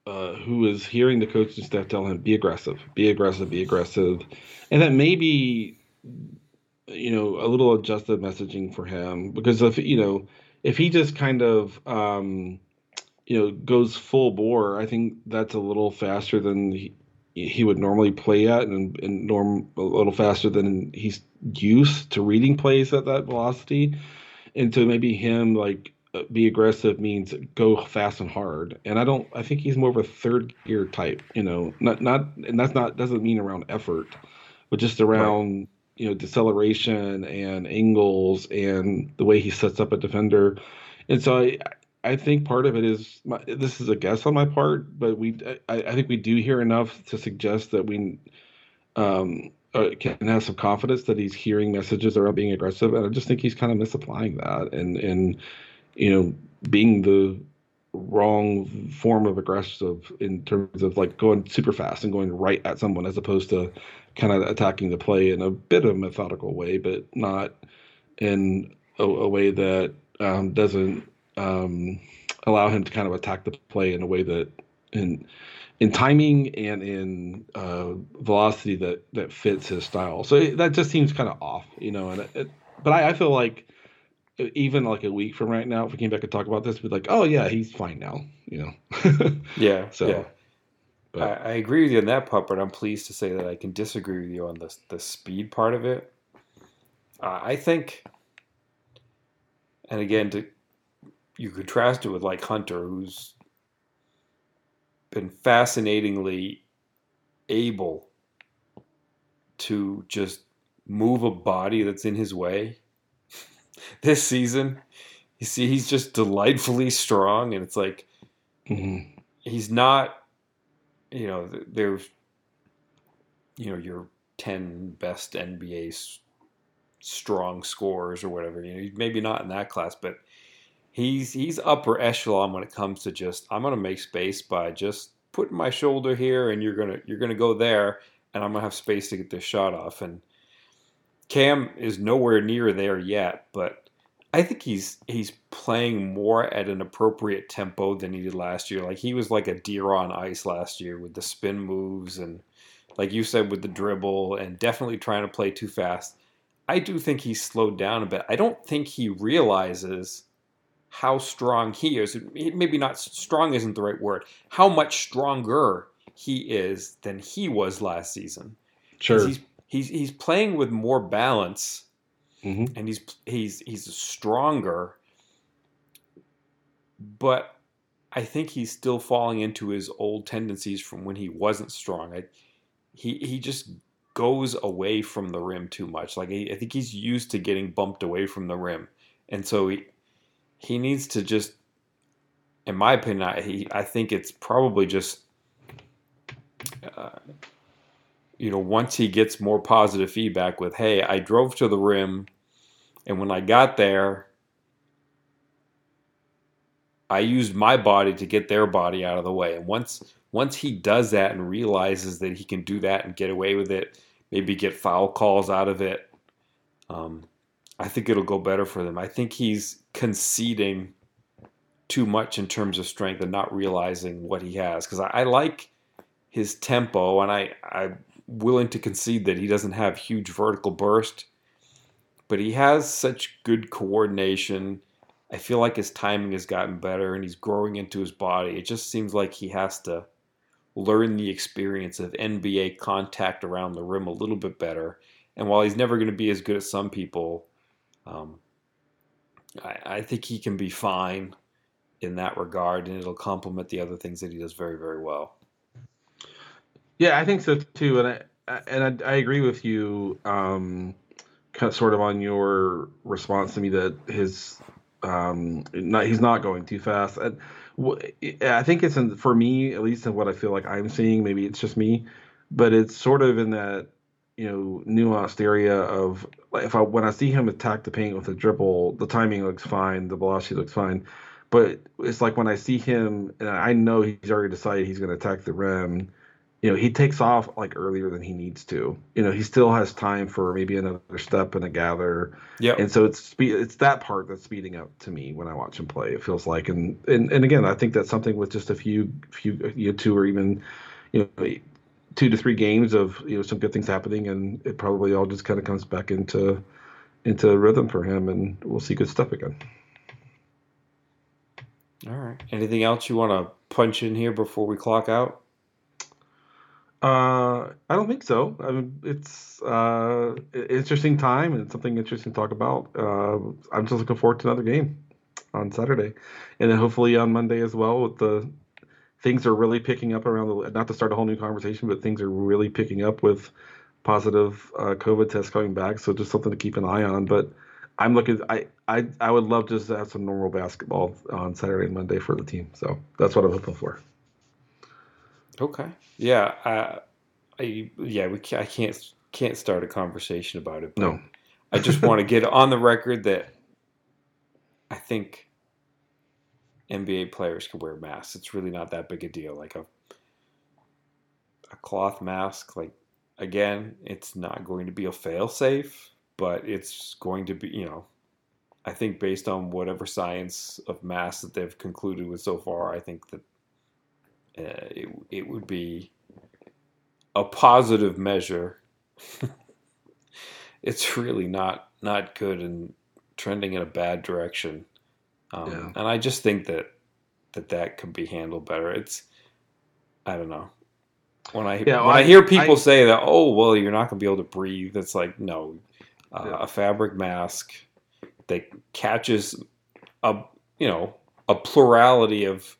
uh, who is hearing the coaching staff tell him be aggressive be aggressive be aggressive. And that maybe you know a little adjusted messaging for him because if you know if he just kind of um you know goes full bore, I think that's a little faster than he would normally play at, and, and norm a little faster than he's used to reading plays at that velocity. And so maybe him like uh, be aggressive means go fast and hard. And I don't. I think he's more of a third gear type. You know, not not and that's not doesn't mean around effort, but just around. Right. You know, deceleration and angles and the way he sets up a defender. And so I, I think part of it is my, this is a guess on my part, but we I, I think we do hear enough to suggest that we um, uh, can have some confidence that he's hearing messages around being aggressive, and I just think he's kind of misapplying that and and you know being the wrong form of aggressive in terms of like going super fast and going right at someone as opposed to kind of attacking the play in a bit of a methodical way, but not in a, a way that um, doesn't um, allow him to kind of attack the play in a way that in in timing and in uh, velocity that that fits his style. So it, that just seems kind of off, you know. And it, it, but I, I, feel like even like a week from right now, if we came back and talk about this, we'd be like, oh yeah, he's fine now, you know. yeah. So. Yeah. I, I, agree with you on that part, but I'm pleased to say that I can disagree with you on the the speed part of it. Uh, I think, and again, to you contrast it with like Hunter, who's been fascinatingly able to just move a body that's in his way this season. You see, he's just delightfully strong, and it's like Mhm. he's not, you know, there's, you know, your 10 best NBA strong scores or whatever. You know, he's maybe not in that class, but he's he's upper echelon when it comes to just I'm gonna make space by just putting my shoulder here, and you're gonna you're gonna go there, and I'm gonna have space to get this shot off. And Cam is nowhere near there yet, but I think he's he's playing more at an appropriate tempo than he did last year. Like he was like a deer on ice last year with the spin moves and like you said with the dribble and definitely trying to play too fast. I do think he's slowed down a bit. I don't think he realizes how strong he is. Maybe not strong isn't the right word. How much stronger he is than he was last season. Sure. He's he's he's playing with more balance hmm and he's he's he's stronger but I think he's still falling into his old tendencies from when he wasn't strong. I, he he just goes away from the rim too much. Like I, I think he's used to getting bumped away from the rim, and so he he needs to just, in my opinion, I, he I think it's probably just. Uh, you know, once he gets more positive feedback with, "Hey, I drove to the rim, and when I got there, I used my body to get their body out of the way. And once once he does that and realizes that he can do that and get away with it, maybe get foul calls out of it, um, I think it'll go better for them. I think he's conceding too much in terms of strength and not realizing what he has. Because I, I like his tempo, and I I'm willing to concede that he doesn't have huge vertical burst, but he has such good coordination. I feel like his timing has gotten better and he's growing into his body. It just seems like he has to learn the experience of NBA contact around the rim a little bit better. And while he's never going to be as good as some people, um, I, I think he can be fine in that regard and it'll complement the other things that he does very, very well. Yeah, I think so too, and I and I, I agree with you, um, kind of sort of on your response to me that his um, not he's not going too fast. And I think it's in, for me at least in what I feel like I'm seeing. Maybe it's just me, but it's sort of in that you know nuanced area of if I when I see him attack the paint with a dribble, the timing looks fine, the velocity looks fine. But it's like when I see him, and I know he's already decided he's going to attack the rim you know, he takes off like earlier than he needs to. You know, he still has time for maybe another step and a gather. Yeah. And so it's speed it's that part that's speeding up to me when I watch him play. It feels like and and, and again, I think that's something with just a few few you know, two or even you know two to three games of you know some good things happening and it probably all just kind of comes back into into rhythm for him and we'll see good stuff again. All right. Anything else you want to punch in here before we clock out? Uh, I don't think so. I mean, it's uh, interesting time and something interesting to talk about. Uh, I'm just looking forward to another game on Saturday, and then hopefully on Monday as well. With the things are really picking up around the not to start a whole new conversation, but things are really picking up with positive uh, COVID tests coming back. So just something to keep an eye on. But I'm looking. I I I would love just to have some normal basketball on Saturday and Monday for the team. So that's what I'm hoping for. Okay. Yeah. I, I yeah. We ca I can't can't start a conversation about it. But No. I just want to get on the record that I think NBA players can wear masks. It's really not that big a deal. Like a a cloth mask. Like again, it's not going to be a fail safe, but it's going to be. You know, I think based on whatever science of masks that they've concluded with so far, I think that uh, it, it would be a positive measure. it's really not not good and trending in a bad direction. Um, Yeah. And I just think that that that could be handled better. It's I don't know. When I Yeah, well, when I, I- hear people I- say that, oh well, you're not going to be able to breathe. It's like no, uh, Yeah. a fabric mask that catches a you know a plurality of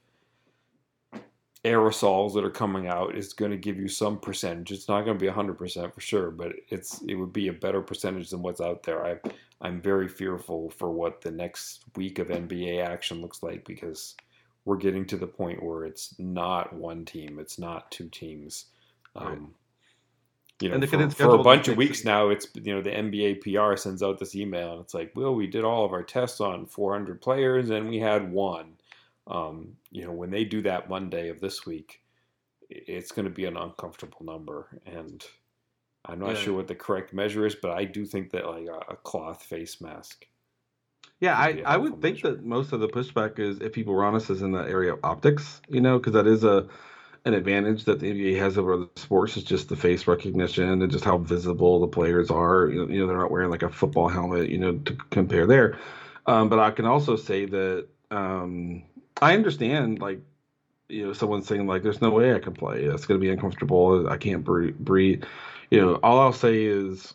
aerosols that are coming out is going to give you some percentage. It's not going to be 100% for sure, but it's it would be a better percentage than what's out there. I I'm very fearful for what the next week of NBA action looks like because we're getting to the point where it's not one team, it's not two teams. Um, right. You know, for, for, a bunch of weeks now, it's you know the NBA PR sends out this email and it's like, well, we did all of our tests on 400 players and we had one. Um, you know, when they do that Monday of this week, it's going to be an uncomfortable number, and I'm not yeah. sure what the correct measure is, but I do think that like a, a cloth face mask. Yeah, I, I would think measure. that most of the pushback is if people were honest is in the area of optics, you know, because that is a an advantage that the NBA has over the sports is just the face recognition and just how visible the players are. You know, you know they're not wearing like a football helmet, you know, to compare there. Um, but I can also say that um, I understand like you know someone saying like there's no way I can play. That's going to be uncomfortable. I can't breathe. You know, all I'll say is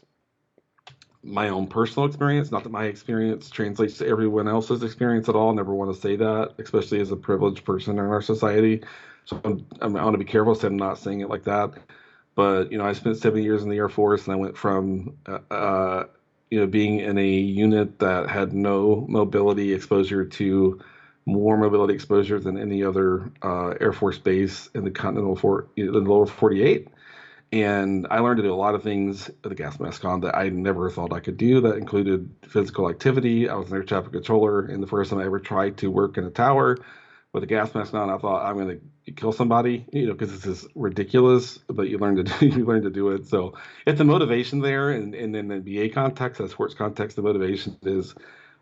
my own personal experience. Not that my experience translates to everyone else's experience at all. I never want to say that, especially as a privileged person in our society. So I'm, I'm, i want to be careful, so I'm not saying it like that. But you know, I spent seven years in the Air Force, and I went from uh, uh, you know being in a unit that had no mobility exposure to more mobility exposure than any other uh, Air Force base in the continental for in the lower 48. And I learned to do a lot of things with a gas mask on that I never thought I could do. That included physical activity. I was an air traffic controller, and the first time I ever tried to work in a tower with a gas mask on, I thought I'm going to kill somebody, you know, because this is ridiculous. But you learn to do, you learn to do it. So it's a motivation there, and, and in the NBA context, the sports context, the motivation is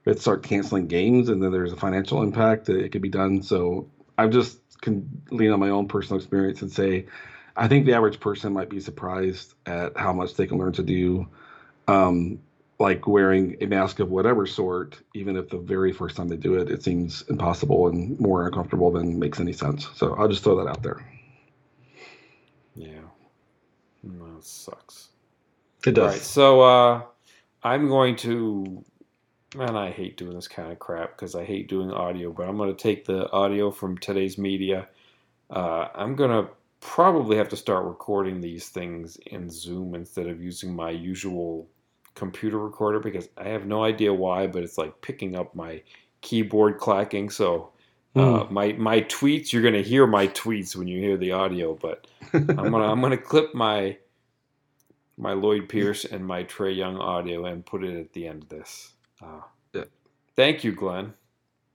it start canceling games and then there's a financial impact that it could be done. So I just can lean on my own personal experience and say, I think the average person might be surprised at how much they can learn to do, um, like wearing a mask of whatever sort, even if the very first time they do it, it seems impossible and more uncomfortable than makes any sense. So I'll just throw that out there. Yeah. That sucks. It does. so uh, I'm going to man, I hate doing this kind of crap because I hate doing audio, but I'm going to take the audio from today's media. Uh, I'm going to probably have to start recording these things in Zoom instead of using my usual computer recorder because I have no idea why, but it's like picking up my keyboard clacking. So uh, mm. my my tweets, you're gonna hear my tweets when you hear the audio, but I'm gonna I'm gonna clip my my Lloyd Pierce and my Trae Young audio and put it at the end of this. Uh, yeah. Thank you, Glenn.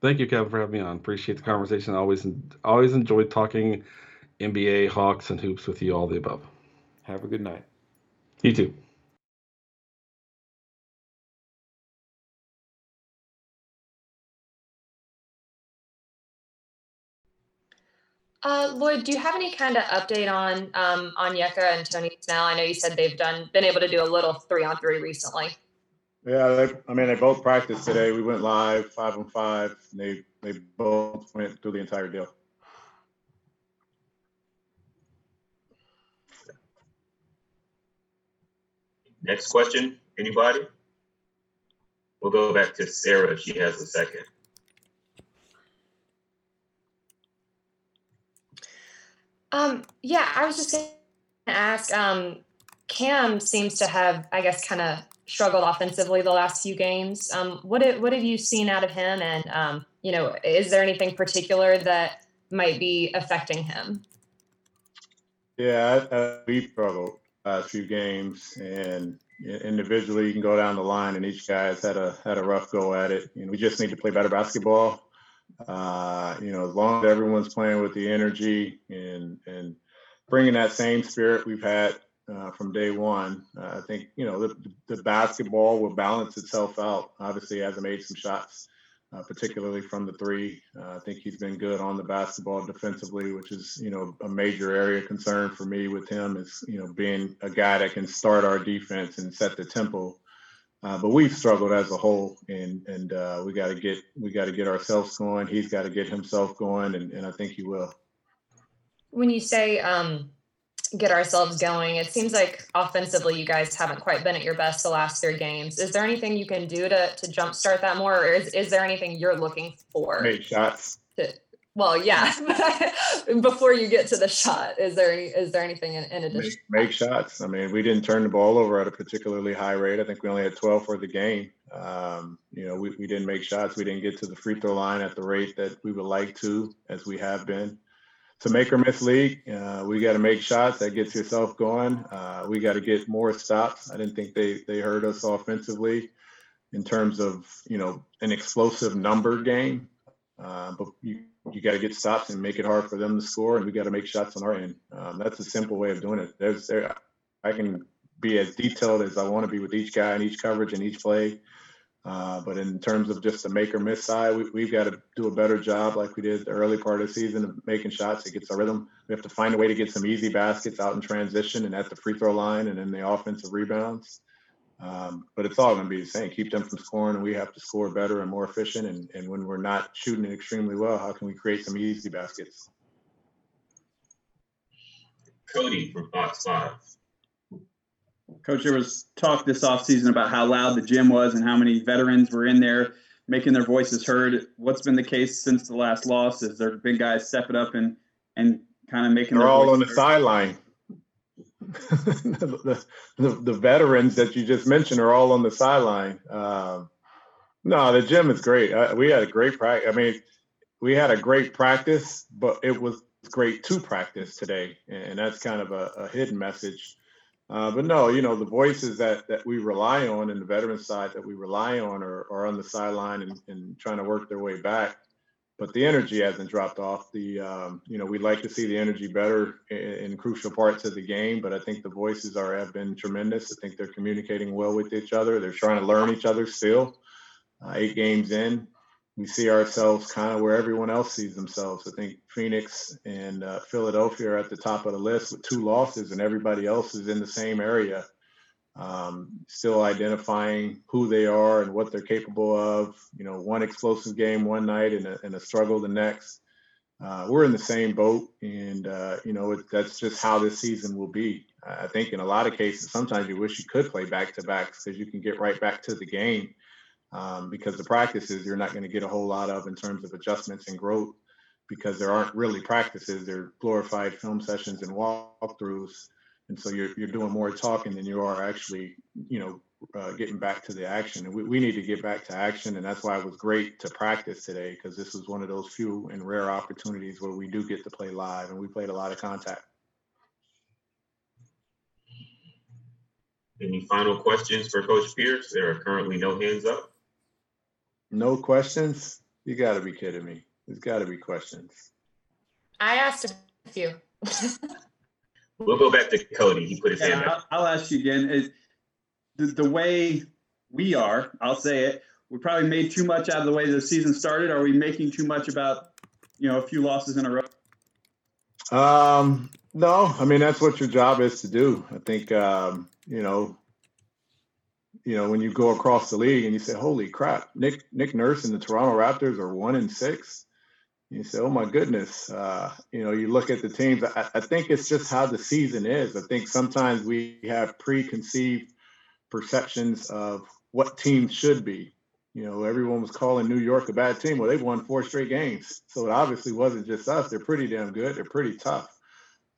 Thank you, Kevin, for having me on. Appreciate the conversation. Always, always enjoyed talking NBA, Hawks, and hoops with you. All the above. Have a good night. You too. Uh, Lloyd, do you have any kind of update on um, Onyeka and Tony Snell? I know you said they've done been able to do a little three on three recently. Yeah, they, I mean, they both practiced today. We went live five on five. And they they both went through the entire deal. Next question, anybody? We'll go back to Sarah if she has a second. Um, yeah, I was just going to ask. Um, Cam seems to have, I guess, kind of struggled offensively the last few games. Um, what have, what have you seen out of him? And um, you know, is there anything particular that might be affecting him? Yeah, I, we struggled last few games, and individually you can go down the line, and each guy has had a had a rough go at it. You know, we just need to play better basketball. Uh, you know, as long as everyone's playing with the energy and and bringing that same spirit we've had uh, from day one. Uh, I think you know the, the, basketball will balance itself out. Obviously, he hasn't made some shots, uh, particularly from the three. Uh, I think he's been good on the basketball defensively, which is you know a major area of concern for me with him is you know being a guy that can start our defense and set the tempo. Uh, but we've struggled as a whole, and and uh, we got to get we got to get ourselves going. He's got to get himself going, and, and I think he will. When you say um, get ourselves going. It seems like offensively, you guys haven't quite been at your best the last three games. Is there anything you can do to to jumpstart that more, or is, is there anything you're looking for? Make shots. To, well, yeah. Before you get to the shot, is there any is there anything in, in addition? Make, make, shots. I mean, we didn't turn the ball over at a particularly high rate. I think we only had 12 for the game. Um, you know, we, we didn't make shots. We didn't get to the free throw line at the rate that we would like to, as we have been. To make or miss league, uh, we got to make shots. That gets yourself going. Uh, we got to get more stops. I didn't think they they hurt us offensively in terms of you know an explosive number game. Uh, but you you got to get stops and make it hard for them to score, and we got to make shots on our end. Um, that's a simple way of doing it. There's there, I can be as detailed as I want to be with each guy and each coverage and each play. Uh, but in terms of just the make or miss side, we, have got to do a better job, like we did the early part of the season, of making shots. It gets our rhythm. We have to find a way to get some easy baskets out in transition and at the free throw line and in the offensive rebounds. Um, but it's all going to be the same. Keep them from scoring, and we have to score better and more efficient. And, and when we're not shooting it extremely well, how can we create some easy baskets? Cody from Fox 5. Coach, there was talk this offseason about how loud the gym was and how many veterans were in there making their voices heard. What's been the case since the last loss? Has there been guys stepping up and, and kind of making They're all on the sideline. the, the, the, veterans that you just mentioned are all on the sideline. Um, no, the gym is great. I, we had a great practice. I mean, we had a great practice, but it was great to practice today, and that's kind of a, a hidden message. Uh, but no, you know, the voices that that we rely on and the veteran side that we rely on are, are on the sideline and, and trying to work their way back but the energy hasn't dropped off. The um, you know we'd like to see the energy better in, in, crucial parts of the game, but I think the voices are have been tremendous. I think they're communicating well with each other. They're trying to learn each other still. Uh, eight games in, we see ourselves kind of where everyone else sees themselves. I think Phoenix and uh, Philadelphia are at the top of the list with two losses, and everybody else is in the same area um, still identifying who they are and what they're capable of. You know, one explosive game one night and a, and a struggle the next. Uh, we're in the same boat, and uh, you know it, that's just how this season will be. I think in a lot of cases, sometimes you wish you could play back to backs because you can get right back to the game. Um, because the practices you're not going to get a whole lot of in terms of adjustments and growth because there aren't really practices; they're glorified film sessions and walkthroughs. And so you're you're doing more talking than you are actually you know uh, getting back to the action. And we, we need to get back to action and that's why it was great to practice today because this was one of those few and rare opportunities where we do get to play live and we played a lot of contact. Any final questions for coach pierce? There are currently no hands up no questions you got to be kidding me there's got to be questions i asked a few We'll go back to Cody. He put his yeah, hand up. I'll, I'll ask you again. Is the, the way we are, I'll say it, we probably made too much out of the way the season started. Are we making too much about, you know, a few losses in a row? Um, no, I mean that's what your job is to do. I think um, you know, you know, when you go across the league and you say, "Holy crap, Nick Nick Nurse and the Toronto Raptors are one in six you say, oh my goodness, uh, you know, you look at the teams. I, I, think it's just how the season is. I think sometimes we have preconceived perceptions of what teams should be. You know, everyone was calling New York a bad team. Well, they've won four straight games. So it obviously wasn't just us. They're pretty damn good. They're pretty tough.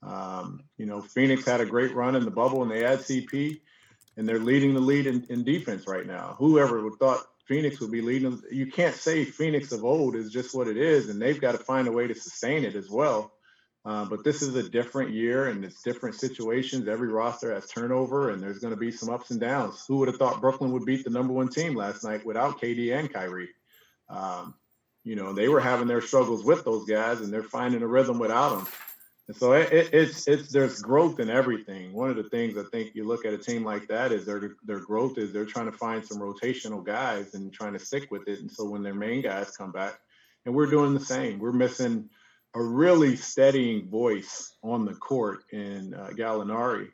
Um, you know, Phoenix had a great run in the bubble and they had CP and they're leading the lead in, in defense right now. Whoever would thought Phoenix would be leading. You can't say Phoenix of old is just what it is, and they've got to find a way to sustain it as well. Uh, but this is a different year, and it's different situations. Every roster has turnover, and there's going to be some ups and downs. Who would have thought Brooklyn would beat the number one team last night without KD and Kyrie? Um, you know, they were having their struggles with those guys, and they're finding a rhythm without them. And so it, it, it's it's there's growth in everything. One of the things I think you look at a team like that is their their growth is they're trying to find some rotational guys and trying to stick with it. And so when their main guys come back, and we're doing the same, we're missing a really steadying voice on the court in uh, Gallinari,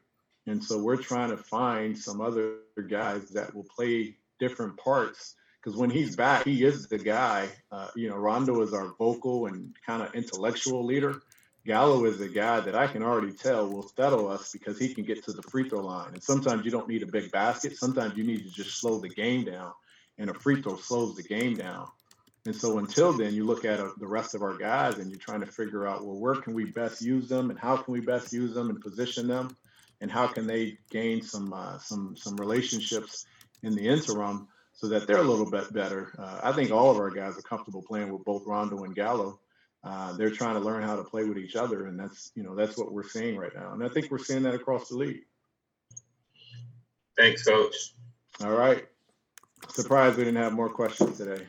and so we're trying to find some other guys that will play different parts. Because when he's back, he is the guy. Uh, you know, Rondo is our vocal and kind of intellectual leader Gallo is a guy that I can already tell will settle us because he can get to the free throw line. And sometimes you don't need a big basket. Sometimes you need to just slow the game down, and a free throw slows the game down. And so until then, you look at uh, the rest of our guys and you're trying to figure out, well, where can we best use them and how can we best use them and position them and how can they gain some uh, some some relationships in the interim so that they're a little bit better. Uh, I think all of our guys are comfortable playing with both Rondo and Gallo. Uh, they're trying to learn how to play with each other, and that's you know that's what we're seeing right now, and I think we're seeing that across the league. Thanks, Coach. All right. Surprised we didn't have more questions today.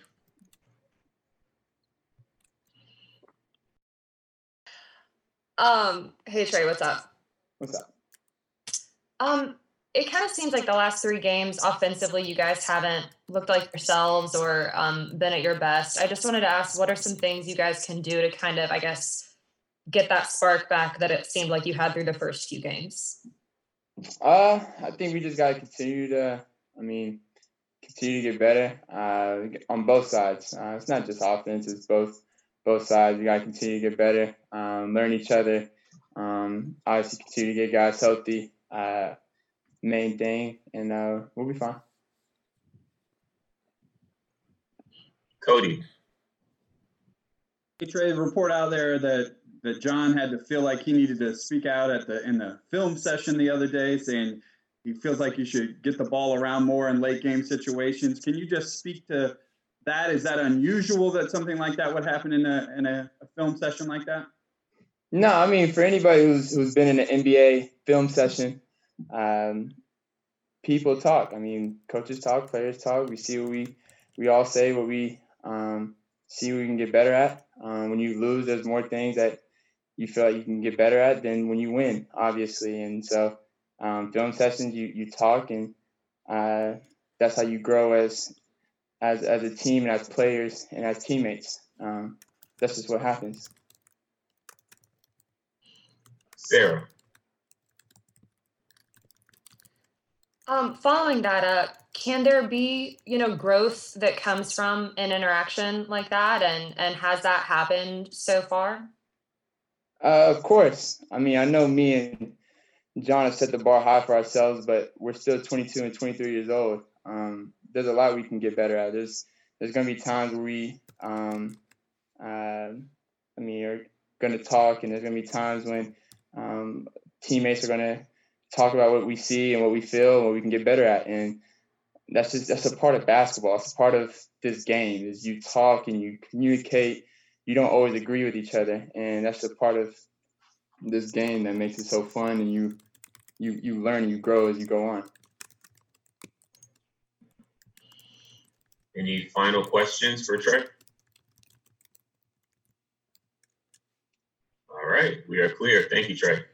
Um, hey Trae, what's up? What's up? Um, it kind of seems like the last three games offensively, you guys haven't looked like yourselves or um, been at your best. I just wanted to ask, what are some things you guys can do to kind of, I guess, get that spark back that it seemed like you had through the first few games? Uh, I think we just gotta continue to. I mean, continue to get better uh, on both sides. Uh, it's not just offense; it's both both sides. We gotta continue to get better, um, learn each other. Um, obviously, continue to get guys healthy. Uh, main thing, and uh, we'll be fine. Cody. Hey, Trae, the report out there that that John had to feel like he needed to speak out at the in the film session the other day, saying he feels like you should get the ball around more in late game situations. Can you just speak to that? Is that unusual that something like that would happen in a in a, a film session like that? No, I mean for anybody who's who's been in an NBA film session, um, people talk. I mean, coaches talk, players talk. We see what we we all say what we um, see what we can get better at. Um, when you lose, there's more things that you feel like you can get better at than when you win, obviously. And so, um, film sessions, you you talk, and uh, that's how you grow as as as a team and as players and as teammates. Um, that's just what happens. Sarah. Um, following that up, can there be, you know, growth that comes from an interaction like that, and and has that happened so far? Uh, of course. I mean, I know me and John have set the bar high for ourselves, but we're still 22 and 23 years old. Um, there's a lot we can get better at. There's there's gonna be times where we, um, uh, I mean, are gonna talk, and there's gonna be times when um, teammates are gonna talk about what we see and what we feel and what we can get better at. And that's just that's a part of basketball. It's a part of this game. Is you talk and you communicate. You don't always agree with each other, and that's a part of this game that makes it so fun. And you you you learn and you grow as you go on. Any final questions for Trae? All right, we are clear. Thank you, Trae.